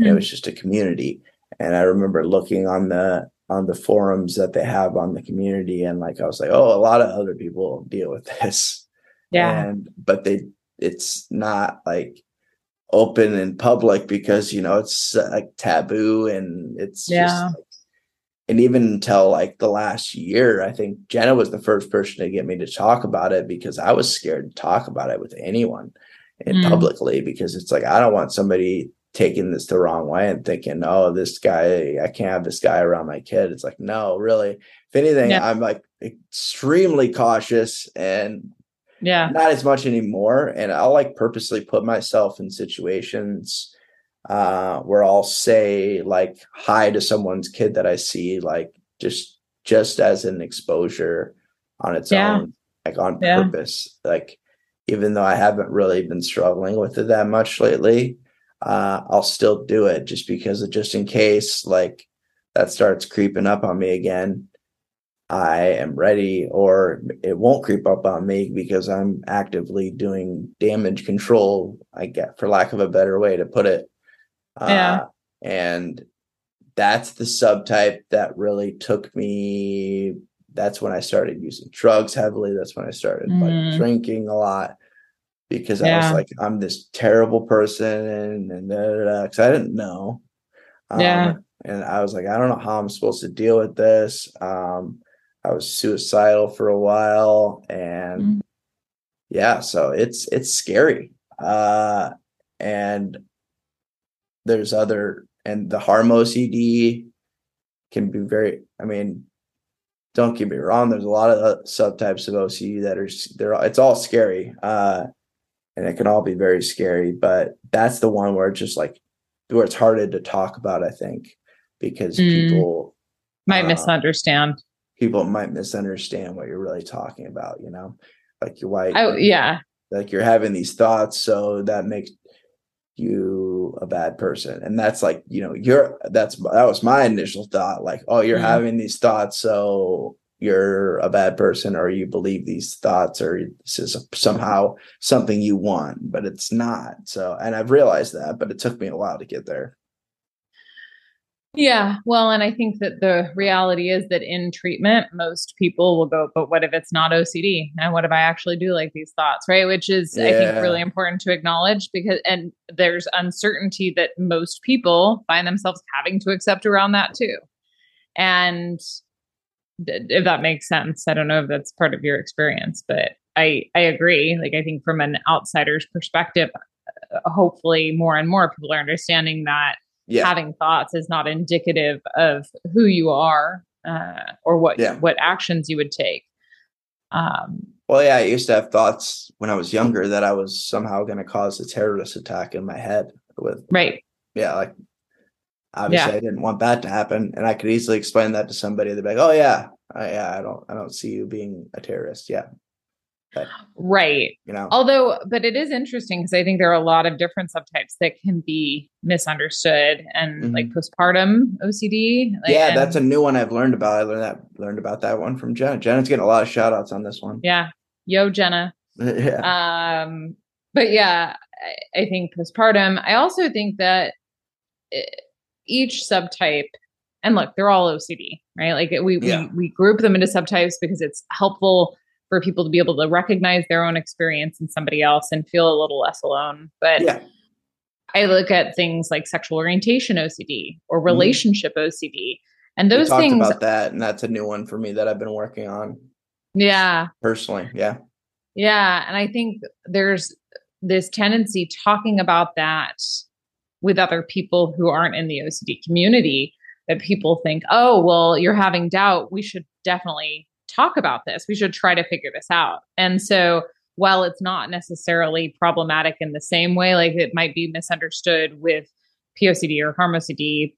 Mm. it was just a community. And I remember looking on the on the forums that they have on the community, and like I was like, oh, a lot of other people deal with this. Yeah. And but they it's not like open in public because you know it's like taboo and it's yeah. just like, and even until like the last year, I think Jenna was the first person to get me to talk about it because I was scared to talk about it with anyone and mm. publicly because it's like I don't want somebody taking this the wrong way and thinking, oh, this guy, I can't have this guy around my kid. It's like, no, really. If anything, yeah. I'm like extremely cautious and yeah, not as much anymore. And I'll like purposely put myself in situations uh, where I'll say like hi to someone's kid that I see, like just just as an exposure on its yeah. own, like on yeah. purpose. Like even though I haven't really been struggling with it that much lately, uh, I'll still do it just because of just in case like that starts creeping up on me again. I am ready, or it won't creep up on me because I'm actively doing damage control. I get, for lack of a better way to put it, yeah. Uh, and that's the subtype that really took me. That's when I started using drugs heavily. That's when I started mm. like drinking a lot because yeah. I was like, I'm this terrible person, and because I didn't know. Um, yeah. And I was like, I don't know how I'm supposed to deal with this. Um, I was suicidal for a while, and mm. yeah, so it's it's scary. Uh, and there's other and the harm OCD can be very. I mean, don't get me wrong. There's a lot of subtypes of OCD that are they're it's all scary, uh, and it can all be very scary. But that's the one where it's just like where it's harder to talk about. I think because mm. people might uh, misunderstand. People might misunderstand what you're really talking about. You know, like you're white. Oh yeah. Like you're having these thoughts, so that makes you a bad person and that's like you know you're that's that was my initial thought like oh you're mm-hmm. having these thoughts so you're a bad person or you believe these thoughts or this is somehow something you want but it's not so and i've realized that but it took me a while to get there yeah. Well, and I think that the reality is that in treatment, most people will go, but what if it's not OCD? And what if I actually do like these thoughts? Right. Which is, yeah. I think, really important to acknowledge because, and there's uncertainty that most people find themselves having to accept around that too. And if that makes sense, I don't know if that's part of your experience, but I, I agree. Like, I think from an outsider's perspective, uh, hopefully more and more people are understanding that yeah. having thoughts is not indicative of who you are uh, or what yeah. what actions you would take. Um, well, yeah, I used to have thoughts when I was younger that I was somehow going to cause a terrorist attack in my head. With right, yeah, like obviously yeah. I didn't want that to happen, and I could easily explain that to somebody. They'd be like, "Oh yeah, I, yeah, I don't, I don't see you being a terrorist." Yeah, but, right. You know, although, but it is interesting because I think there are a lot of different subtypes that can be misunderstood and mm-hmm. like postpartum OCD. Like, yeah, and, that's a new one I've learned about. I learned that learned about that one from Jenna. Jenna's getting a lot of shout outs on this one. Yeah. Yo, Jenna. yeah. Um, but yeah, I, I think postpartum. I also think that it, eh, each subtype and look, they're all OCD, right? Like we, yeah. we we group them into subtypes because it's helpful for people to be able to recognize their own experience in somebody else and feel a little less alone. But yeah. I look at things like sexual orientation OCD or mm-hmm. relationship mm-hmm. OCD, and those things about that, and that's a new one for me that I've been working on. Yeah, personally, yeah, yeah, and I think there's this tendency talking about that with other people who aren't in the OCD community that people think, oh, well, you're having doubt. We should definitely talk about this. We should try to figure this out. And so while it's not necessarily problematic in the same way, like it might be misunderstood with POCD or harm OCD,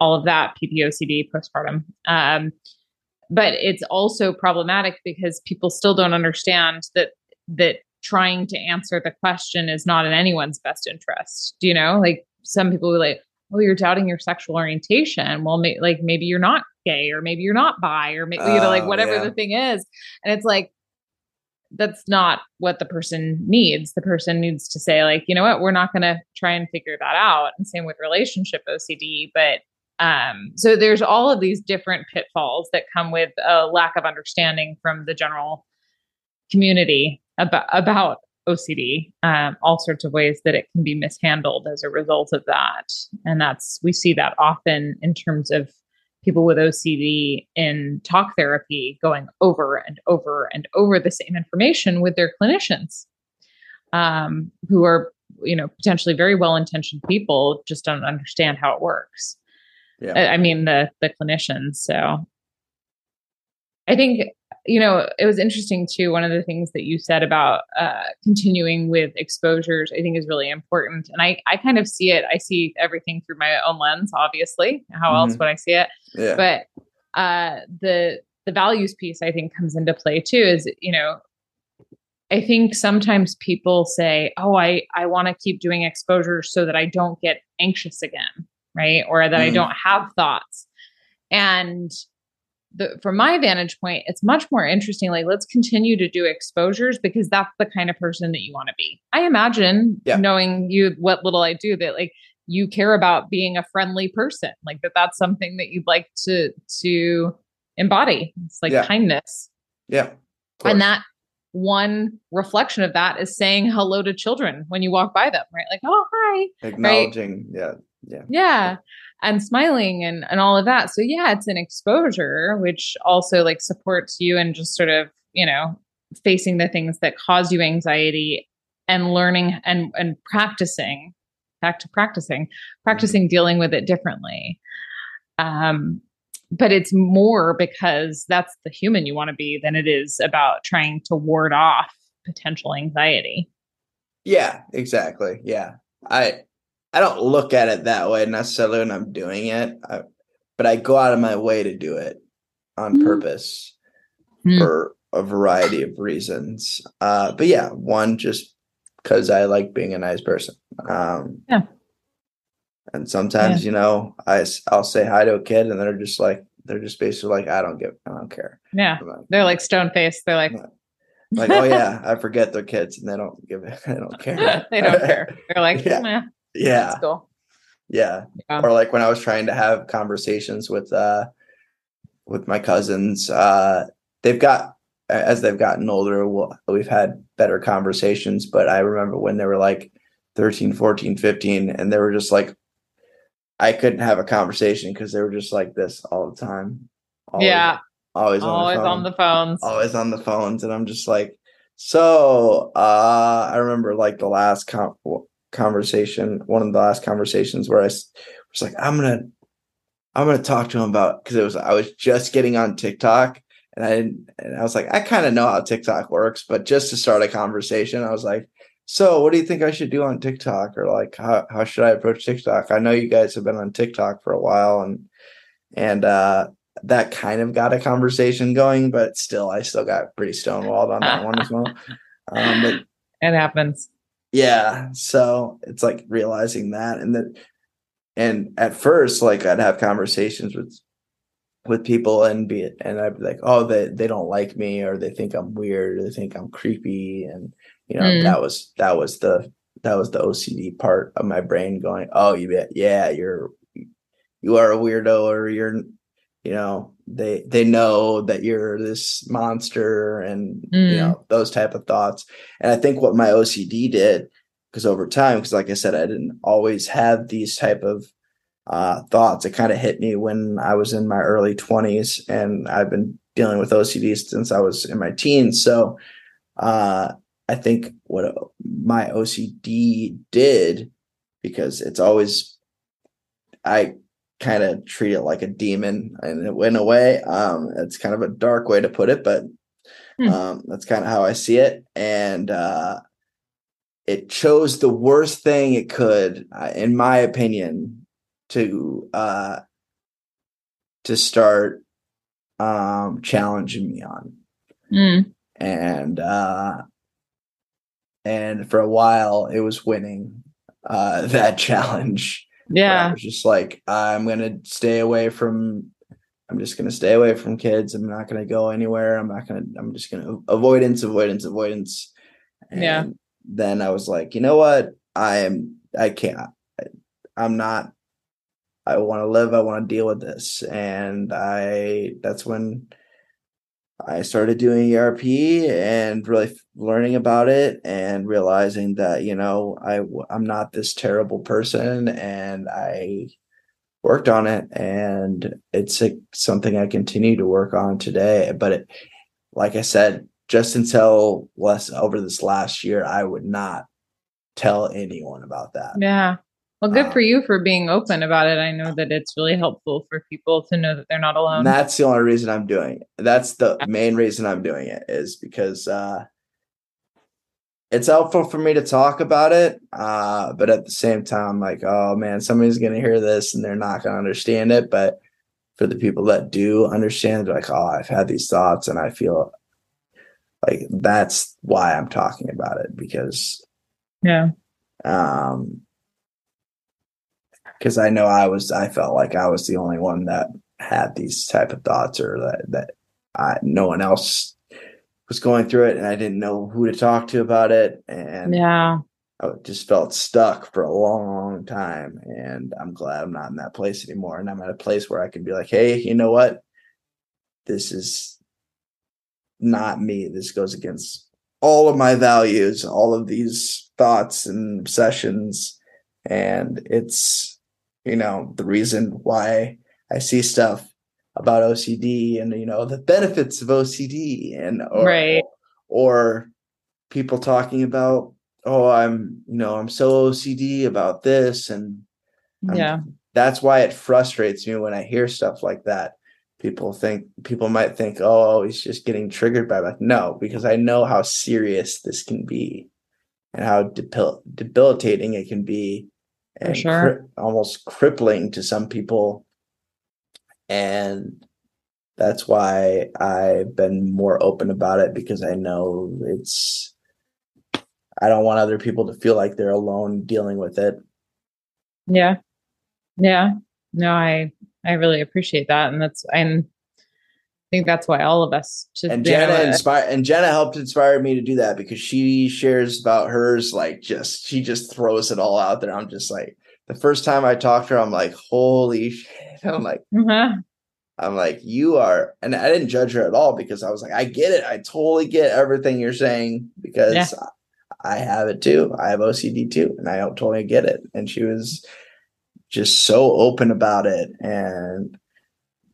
all of that, PPOCD, postpartum. Um, but it's also problematic because people still don't understand that that trying to answer the question is not in anyone's best interest. Do you know? Like some people are like, oh, you're doubting your sexual orientation. Well, may- like maybe you're not gay or maybe you're not bi or maybe, you know, like oh, whatever yeah. the thing is. And it's like, that's not what the person needs. The person needs to say, like, you know what, we're not going to try and figure that out. And same with relationship OCD. But um, so there's all of these different pitfalls that come with a lack of understanding from the general community about about OCD, um, all sorts of ways that it can be mishandled as a result of that. And that's, we see that often in terms of people with OCD in talk therapy going over and over and over the same information with their clinicians um, who are, you know, potentially very well intentioned people, just don't understand how it works. Yeah. I, I mean, the, the clinicians. So I think you know, it was interesting too. One of the things that you said about uh, continuing with exposures, I think is really important. And I, I kind of see it. I see everything through my own lens, obviously. How mm-hmm. else would I see it? Yeah. But uh, the the values piece, I think, comes into play too. Is you know, I think sometimes people say, "Oh, I I want to keep doing exposures so that I don't get anxious again, right? Or that mm. I don't have thoughts." And the, from my vantage point, it's much more interesting. Like, let's continue to do exposures because that's the kind of person that you want to be. I imagine, yeah. knowing you, what little I do, that like you care about being a friendly person, like that. That's something that you'd like to to embody. It's like yeah. kindness. Yeah, and that one reflection of that is saying hello to children when you walk by them, right? Like, oh hi, acknowledging, right? yeah, yeah, yeah and smiling and, and all of that. So yeah, it's an exposure, which also like supports you and just sort of, you know, facing the things that cause you anxiety and learning and, and practicing back to practicing, practicing dealing with it differently. Um, but it's more because that's the human you want to be than it is about trying to ward off potential anxiety. Yeah, exactly. Yeah. I I don't look at it that way necessarily when I'm doing it, I, but I go out of my way to do it on mm. purpose mm. for a variety of reasons. Uh, but yeah, one just because I like being a nice person. Um, yeah. And sometimes, yeah. you know, I I'll say hi to a kid, and they're just like they're just basically like, I don't give, I don't care. Yeah, like, they're like stone faced. They're like, like, oh yeah, I forget their kids, and they don't give it. They don't care. they don't care. They're like, yeah. Yeah. Cool. Yeah. yeah. Or like when I was trying to have conversations with uh with my cousins, uh they've got as they've gotten older, we've had better conversations, but I remember when they were like 13, 14, 15 and they were just like I couldn't have a conversation because they were just like this all the time. Always, yeah. Always, always on, on the phones. Always on the phones. And I'm just like, so uh I remember like the last com- conversation, one of the last conversations where I was like, I'm gonna I'm gonna talk to him about because it was I was just getting on TikTok and I didn't and I was like, I kind of know how TikTok works, but just to start a conversation, I was like, so what do you think I should do on TikTok? Or like how how should I approach TikTok? I know you guys have been on TikTok for a while and and uh that kind of got a conversation going, but still I still got pretty stonewalled on that one as well. Um but it happens. Yeah. So it's like realizing that and that and at first like i'd have conversations with with people and be and i'd be like oh they they don't like me or they think i'm weird or they think i'm creepy and you know mm. that was that was the that was the ocd part of my brain going oh you bet yeah you're you are a weirdo or you're you know they they know that you're this monster and mm. you know those type of thoughts. And i think what my ocd did because over time because like i said i didn't always have these type of uh, thoughts. It kind of hit me when i was in my early 20s and i've been dealing with ocd since i was in my teens. So uh, i think what my ocd did because it's always i kind of treat it like a demon and it went away um, it's kind of a dark way to put it but hmm. um, that's kind of how i see it and uh, it chose the worst thing it could, uh, in my opinion, to uh, to start um, challenging me on. Mm. And uh, and for a while, it was winning uh, that challenge. Yeah, I was just like, I'm gonna stay away from. I'm just gonna stay away from kids. I'm not gonna go anywhere. I'm not gonna. I'm just gonna avoidance, avoidance, avoidance. And yeah then I was like, you know what? I am, I can't, I, I'm not, I want to live. I want to deal with this. And I, that's when I started doing ERP and really learning about it and realizing that, you know, I, I'm not this terrible person and I worked on it and it's a, something I continue to work on today. But it, like I said, just until less over this last year, I would not tell anyone about that. Yeah. Well, good um, for you for being open about it. I know that it's really helpful for people to know that they're not alone. That's the only reason I'm doing it. That's the main reason I'm doing it is because uh, it's helpful for me to talk about it. Uh, but at the same time, like, oh man, somebody's going to hear this and they're not going to understand it. But for the people that do understand, like, oh, I've had these thoughts and I feel like that's why i'm talking about it because yeah um because i know i was i felt like i was the only one that had these type of thoughts or that that I, no one else was going through it and i didn't know who to talk to about it and yeah i just felt stuck for a long time and i'm glad i'm not in that place anymore and i'm at a place where i can be like hey you know what this is not me. This goes against all of my values, all of these thoughts and obsessions. And it's, you know, the reason why I see stuff about OCD and, you know, the benefits of OCD and, or, right. or people talking about, oh, I'm, you know, I'm so OCD about this. And I'm, yeah, that's why it frustrates me when I hear stuff like that people think people might think oh, oh he's just getting triggered by that no because i know how serious this can be and how debil- debilitating it can be and sure. cri- almost crippling to some people. And that's why i've been more open about it because i know it's i don't want other people to feel like they're alone dealing with it. Yeah. Yeah. No i I really appreciate that, and that's and think that's why all of us. Just, and Jenna know, and Jenna helped inspire me to do that because she shares about hers like just she just throws it all out there. I'm just like the first time I talked to her, I'm like, holy shit! I'm like. Uh-huh. I'm like, you are, and I didn't judge her at all because I was like, I get it. I totally get everything you're saying because yeah. I have it too. I have OCD too, and I totally get it. And she was, just so open about it and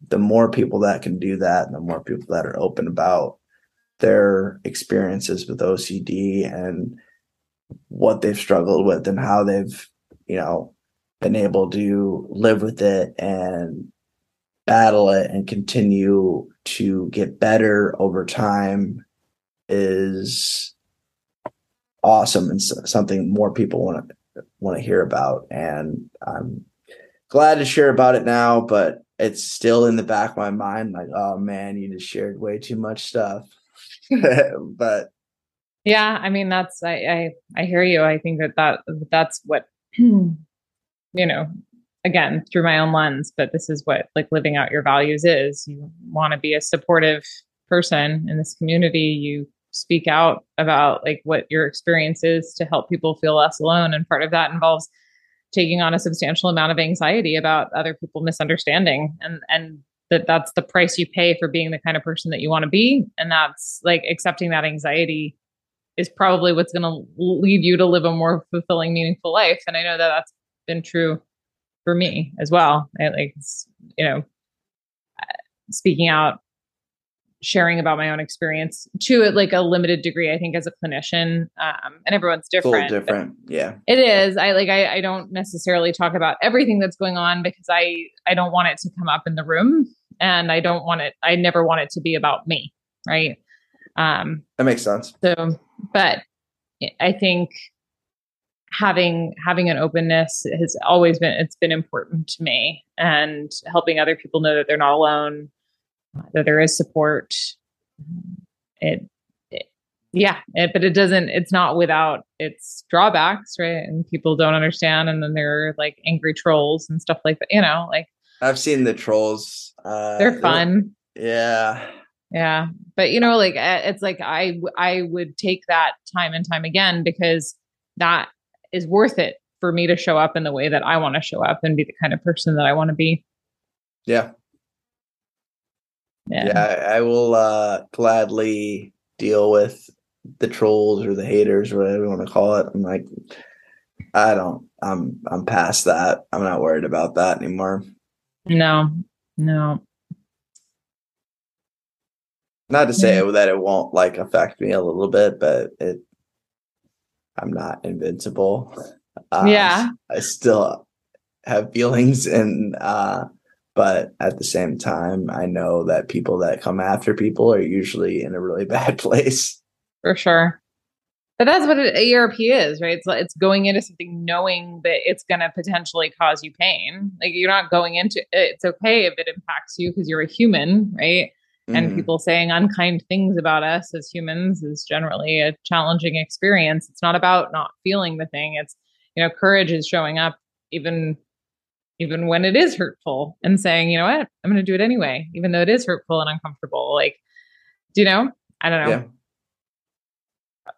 the more people that can do that and the more people that are open about their experiences with OCD and what they've struggled with and how they've you know been able to live with it and battle it and continue to get better over time is awesome and something more people want to want to hear about. And i'm glad to share about it now but it's still in the back of my mind like oh man you just shared way too much stuff. But yeah i mean that's I, I i hear you. I think that that that's what you know again through my own lens but this is what like living out your values is. You want to be a supportive person in this community. You speak out about like what your experience is to help people feel less alone and part of that involves taking on a substantial amount of anxiety about other people misunderstanding. And and that that's the price you pay for being the kind of person that you want to be. And that's like accepting that anxiety is probably what's going to lead you to live a more fulfilling meaningful life. And i know that that's been true for me as well. I, like you know speaking out sharing about my own experience to like a limited degree i think as a clinician um, and everyone's different different yeah. it is. I like I, I don't necessarily talk about everything that's going on because i i don't want it to come up in the room and i don't want it i never want it to be about me right? Um that makes sense. so but i think having having an openness has always been it's been important to me and helping other people know that they're not alone that there is support. It, it yeah, it, but it doesn't. It's not without its drawbacks, right? And people don't understand, and then there are like angry trolls and stuff like that. You know, like I've seen the trolls. Uh, they're fun. Yeah. Yeah, but you know, like it's like I I would take that time and time again because that is worth it for me to show up in the way that I want to show up and be the kind of person that I want to be. Yeah, yeah, yeah I, I, will uh, gladly deal with the trolls or the haters or whatever you want to call it. I'm like, I don't. I'm I'm past that. I'm not worried about that anymore. No, no. Not to say yeah. that it won't like affect me a little bit, but it. I'm not invincible. Uh, yeah, I still have feelings and uh but at the same time i know that people that come after people are usually in a really bad place for sure but that's what an ERP is, right? It's like it's going into something knowing that it's going to potentially cause you pain. Like you're not going into it's okay if it impacts you because you're a human, right? Mm-hmm. And people saying unkind things about us as humans is generally a challenging experience. It's not about not feeling the thing. It's you know, courage is showing up even even when it is hurtful and saying, you know what, I'm going to do it anyway, even though it is hurtful and uncomfortable. Like, do you know? I don't know. Yeah.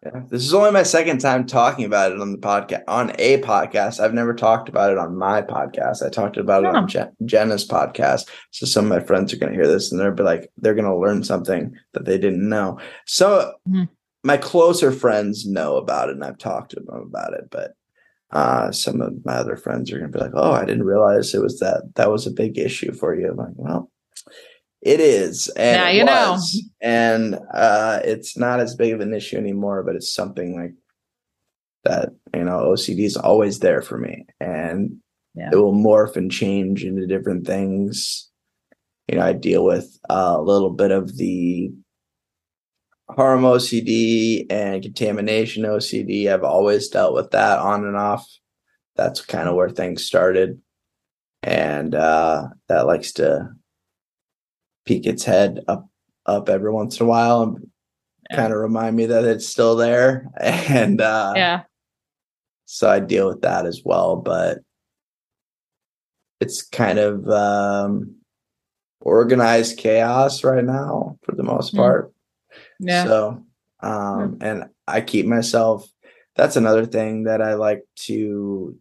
Yeah. This is only my second time talking about it on the podcast, on a podcast. I've never talked about it on my podcast. I talked about it on Jen- Jenna's podcast. So some of my friends are going to hear this and they'll be like, they're going to learn something that they didn't know. So mm-hmm. my closer friends know about it and I've talked to them about it, but uh, some of my other friends are going to be like, "Oh, I didn't realize it was that that was a big issue for you." I'm like, "Well, it is, and now you was, know, and uh, it's not as big of an issue anymore, but it's something like that. You know, OCD is always there for me, and yeah. it will morph and change into different things. You know, I deal with a little bit of the harm OCD and contamination OCD. I've always dealt with that on and off. That's kind of where things started. And uh, that likes to peek its head up up every once in a while and yeah. kind of remind me that it's still there. And uh, yeah. So I deal with that as well, but it's kind of um, organized chaos right now for the most hmm. part. Yeah. So, um, and I keep myself. That's another thing that I like to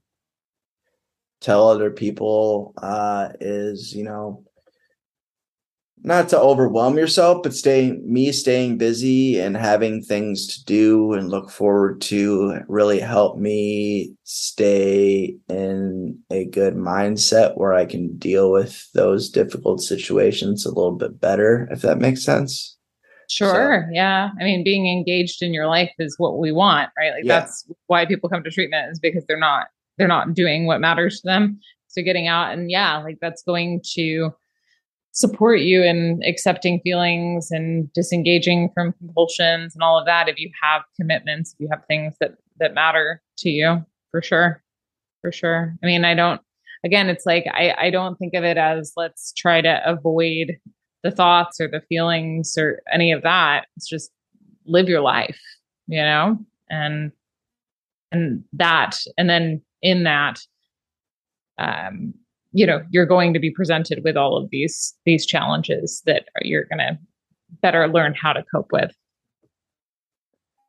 tell other people uh, is, you know, not to overwhelm yourself, but staying me staying busy and having things to do and look forward to really help me stay in a good mindset where I can deal with those difficult situations a little bit better, if that makes sense. Sure. So, yeah. I mean, being engaged in your life is what we want, right? Like yeah. that's why people come to treatment is because they're not they're not doing what matters to them. So getting out and yeah, like that's going to support you in accepting feelings and disengaging from compulsions and all of that if you have commitments, if you have things that that matter to you, for sure. For sure. I mean, I don't again, it's like I, I don't think of it as let's try to avoid the thoughts or the feelings or any of that. It's just live your life, you know? And and that and then in that um you know you're going to be presented with all of these these challenges that you're going to better learn how to cope with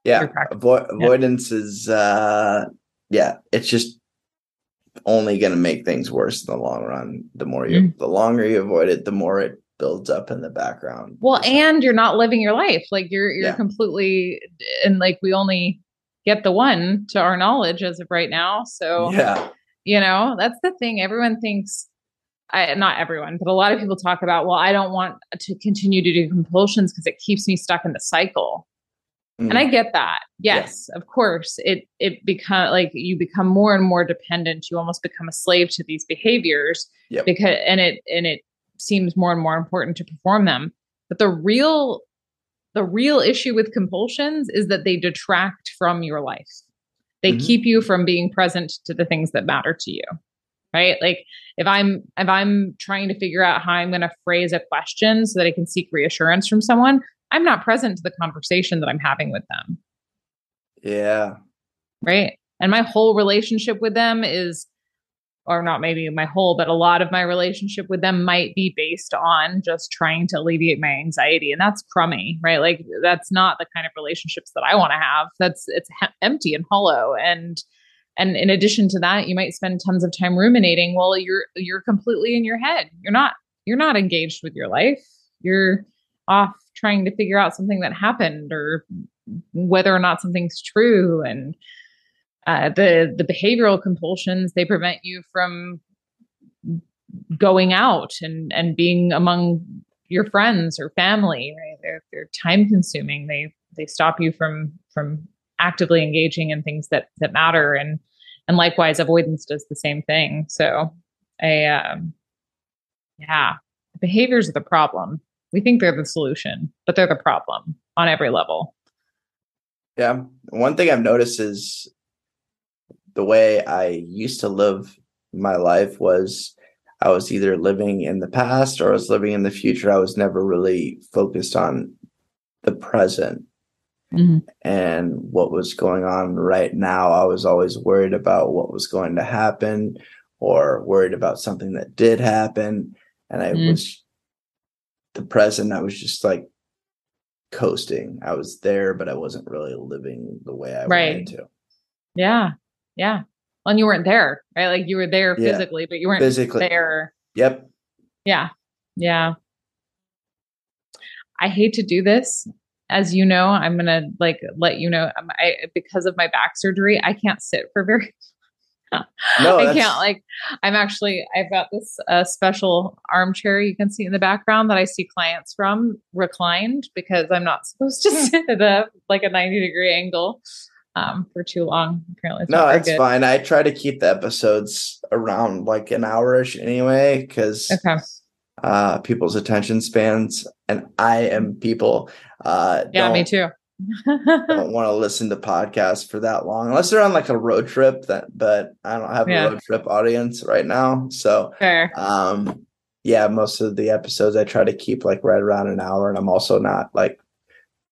yeah Avo- avoidance yeah. is uh yeah it's just only going to make things worse in the long run the more you mm. the longer you avoid it the more it builds up in the background well and you're not living your life like you're you're yeah. completely and like we only get the one to our knowledge as of right now so yeah you know, that's the thing. Everyone thinks, I, not everyone, but a lot of people talk about, well, I don't want to continue to do compulsions because it keeps me stuck in the cycle. Mm. And I mm. get that. Yes, yeah. of course. It it become like you become more and more dependent. You almost become a slave to these behaviors yep. because and it and it seems more and more important to perform them. But the real the real issue with compulsions is that they detract from your life. They mm-hmm. keep you from being present to the things that matter to you. Right? Like if I'm if I'm trying to figure out how I'm going to phrase a question so that I can seek reassurance from someone, I'm not present to the conversation that I'm having with them. Yeah. Right? And my whole relationship with them is or not maybe my whole, but a lot of my relationship with them might be based on just trying to alleviate my anxiety. And that's crummy, right? Like that's not the kind of relationships that I want to have. That's it's empty and hollow. And and in addition to that, you might spend tons of time ruminating. Well, you're you're completely in your head. You're not you're not engaged with your life. You're off trying to figure out something that happened or whether or not something's true and uh, the the behavioral compulsions they prevent you from going out and and being among your friends or family right? They're they're time consuming. They they stop you from from actively engaging in things that that matter. And and likewise avoidance does the same thing. So i um yeah behaviors are the problem. We think they're the solution but they're the problem on every level. Yeah. One thing i've noticed is the way I used to live my life was I was either living in the past or I was living in the future. I was never really focused on the present mm-hmm. and what was going on right now. I was always worried about what was going to happen or worried about something that did happen. And I mm-hmm. was the present, I was just like coasting. I was there, but I wasn't really living the way I right. wanted to. Yeah. Yeah. And you weren't there, right? Like you were there yeah. physically, but you weren't physically there. Yep. Yeah. Yeah. I hate to do this. As you know, I'm going to like let you know um, I because of my back surgery, I can't sit for very no, I can't like I'm actually I've got this uh, special armchair you can see in the background that I see clients from reclined because I'm not supposed to sit at a like a 90 degree angle um, for too long. Apparently, it's no, it's good. fine. I try to keep the episodes around like an hourish anyway, because okay. uh, people's attention spans, and I am people. Uh, yeah, me too. don't want to listen to podcasts for that long unless they're on like a road trip. That, but I don't have yeah. a road trip audience right now, so Fair. um, yeah, most of the episodes I try to keep like right around an hour, and I'm also not like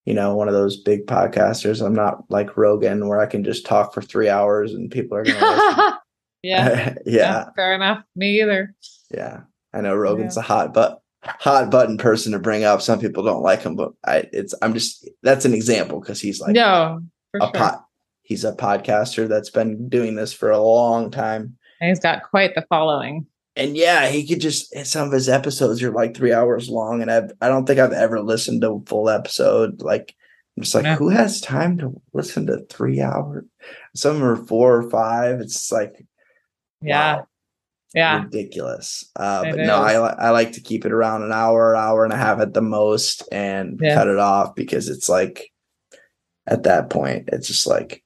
you know, one of those big podcasters. I'm not like Rogan where I can just talk for three hours and people are going to yeah. yeah. yeah. Fair enough. Me either. Yeah. I know Rogan's yeah. a hot but hot button person to bring up. Some people don't like him, but I it's I'm just that's an example because he's like no a sure. pot he's a podcaster that's been doing this for a long time. And he's got quite the following and yeah, he could just some of his episodes are like three hours long, and I've I don't think I've ever listened to a full episode. Like I'm just like, yeah. who has time to listen to three hours? Some are four or five. It's like, yeah, wow, yeah, ridiculous. Uh, but is. no, I I like to keep it around an hour, hour and a half at the most, and yeah. cut it off because it's like at that point, it's just like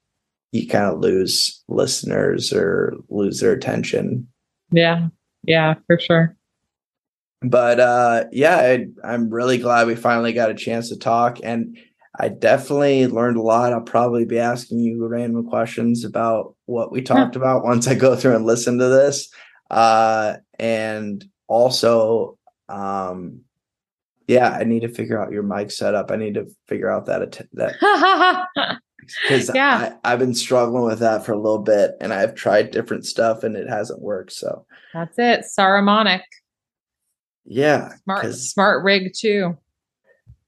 you kind of lose listeners or lose their attention. Yeah. Yeah, for sure. But uh yeah, I, I'm really glad we finally got a chance to talk and I definitely learned a lot. I'll probably be asking you random questions about what we talked about once I go through and listen to this. Uh, and also, um, yeah, I need to figure out your mic setup. I need to figure out that that because yeah. I, have been struggling with that for a little bit, and I've tried different stuff, and it hasn't worked. So that's it, Saramonic. Yeah, smart smart rig too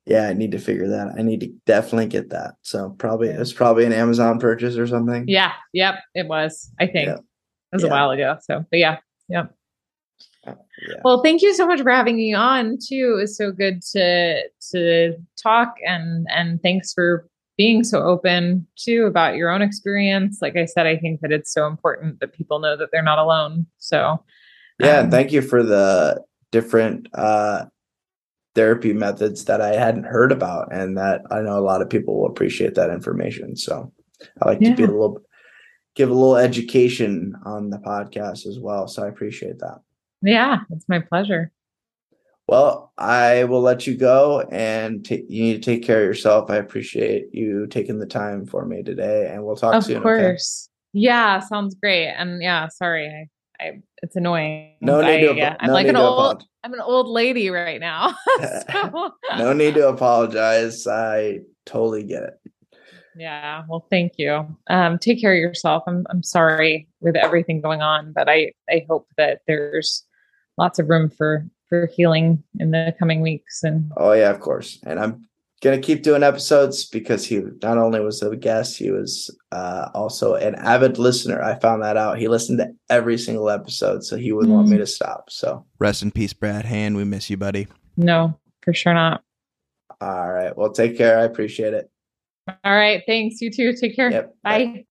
yeah, I need to figure that. I need to definitely get that. So probably it's probably an Amazon purchase or something. Yeah. Yep. It was. I think yeah. it was yeah. a while ago. So, but yeah. Yep. Uh, yeah. Well, thank you so much for having me on too. It was so good to to talk and and thanks for being so open too about your own experience. Like I said, I think that it's so important that people know that they're not alone. So yeah, um, thank you for the different uh therapy methods that I hadn't heard about and that I know a lot of people will appreciate that information. So I like yeah. to be a little give a little education on the podcast as well. So I appreciate that. Yeah, it's my pleasure. Well, I will let you go and t- you need to take care of yourself. I appreciate you taking the time for me today and we'll talk of soon. Of course. Okay? Yeah, sounds great. And yeah, sorry. I I, it's annoying. No need I, to. Yeah, I'm no like an old. Apologize. I'm an old lady right now. so. no need to apologize. I totally get it. Yeah. Well, thank you. Um, take care of yourself. I'm I'm sorry with everything going on, but I I hope that there's lots of room for for healing in the coming weeks. And oh yeah, of course. And I'm gonna keep doing episodes because he not only was a guest, he was uh, also an avid listener. I found that out. He listened to every single episode, so he wouldn't mm. want me mm. to stop. So rest in peace, Brad Hand. We miss you, buddy. No, for sure not. All right. Well, take care. I appreciate it. All right. Thanks. You too. Take care. Yep. Bye. Bye.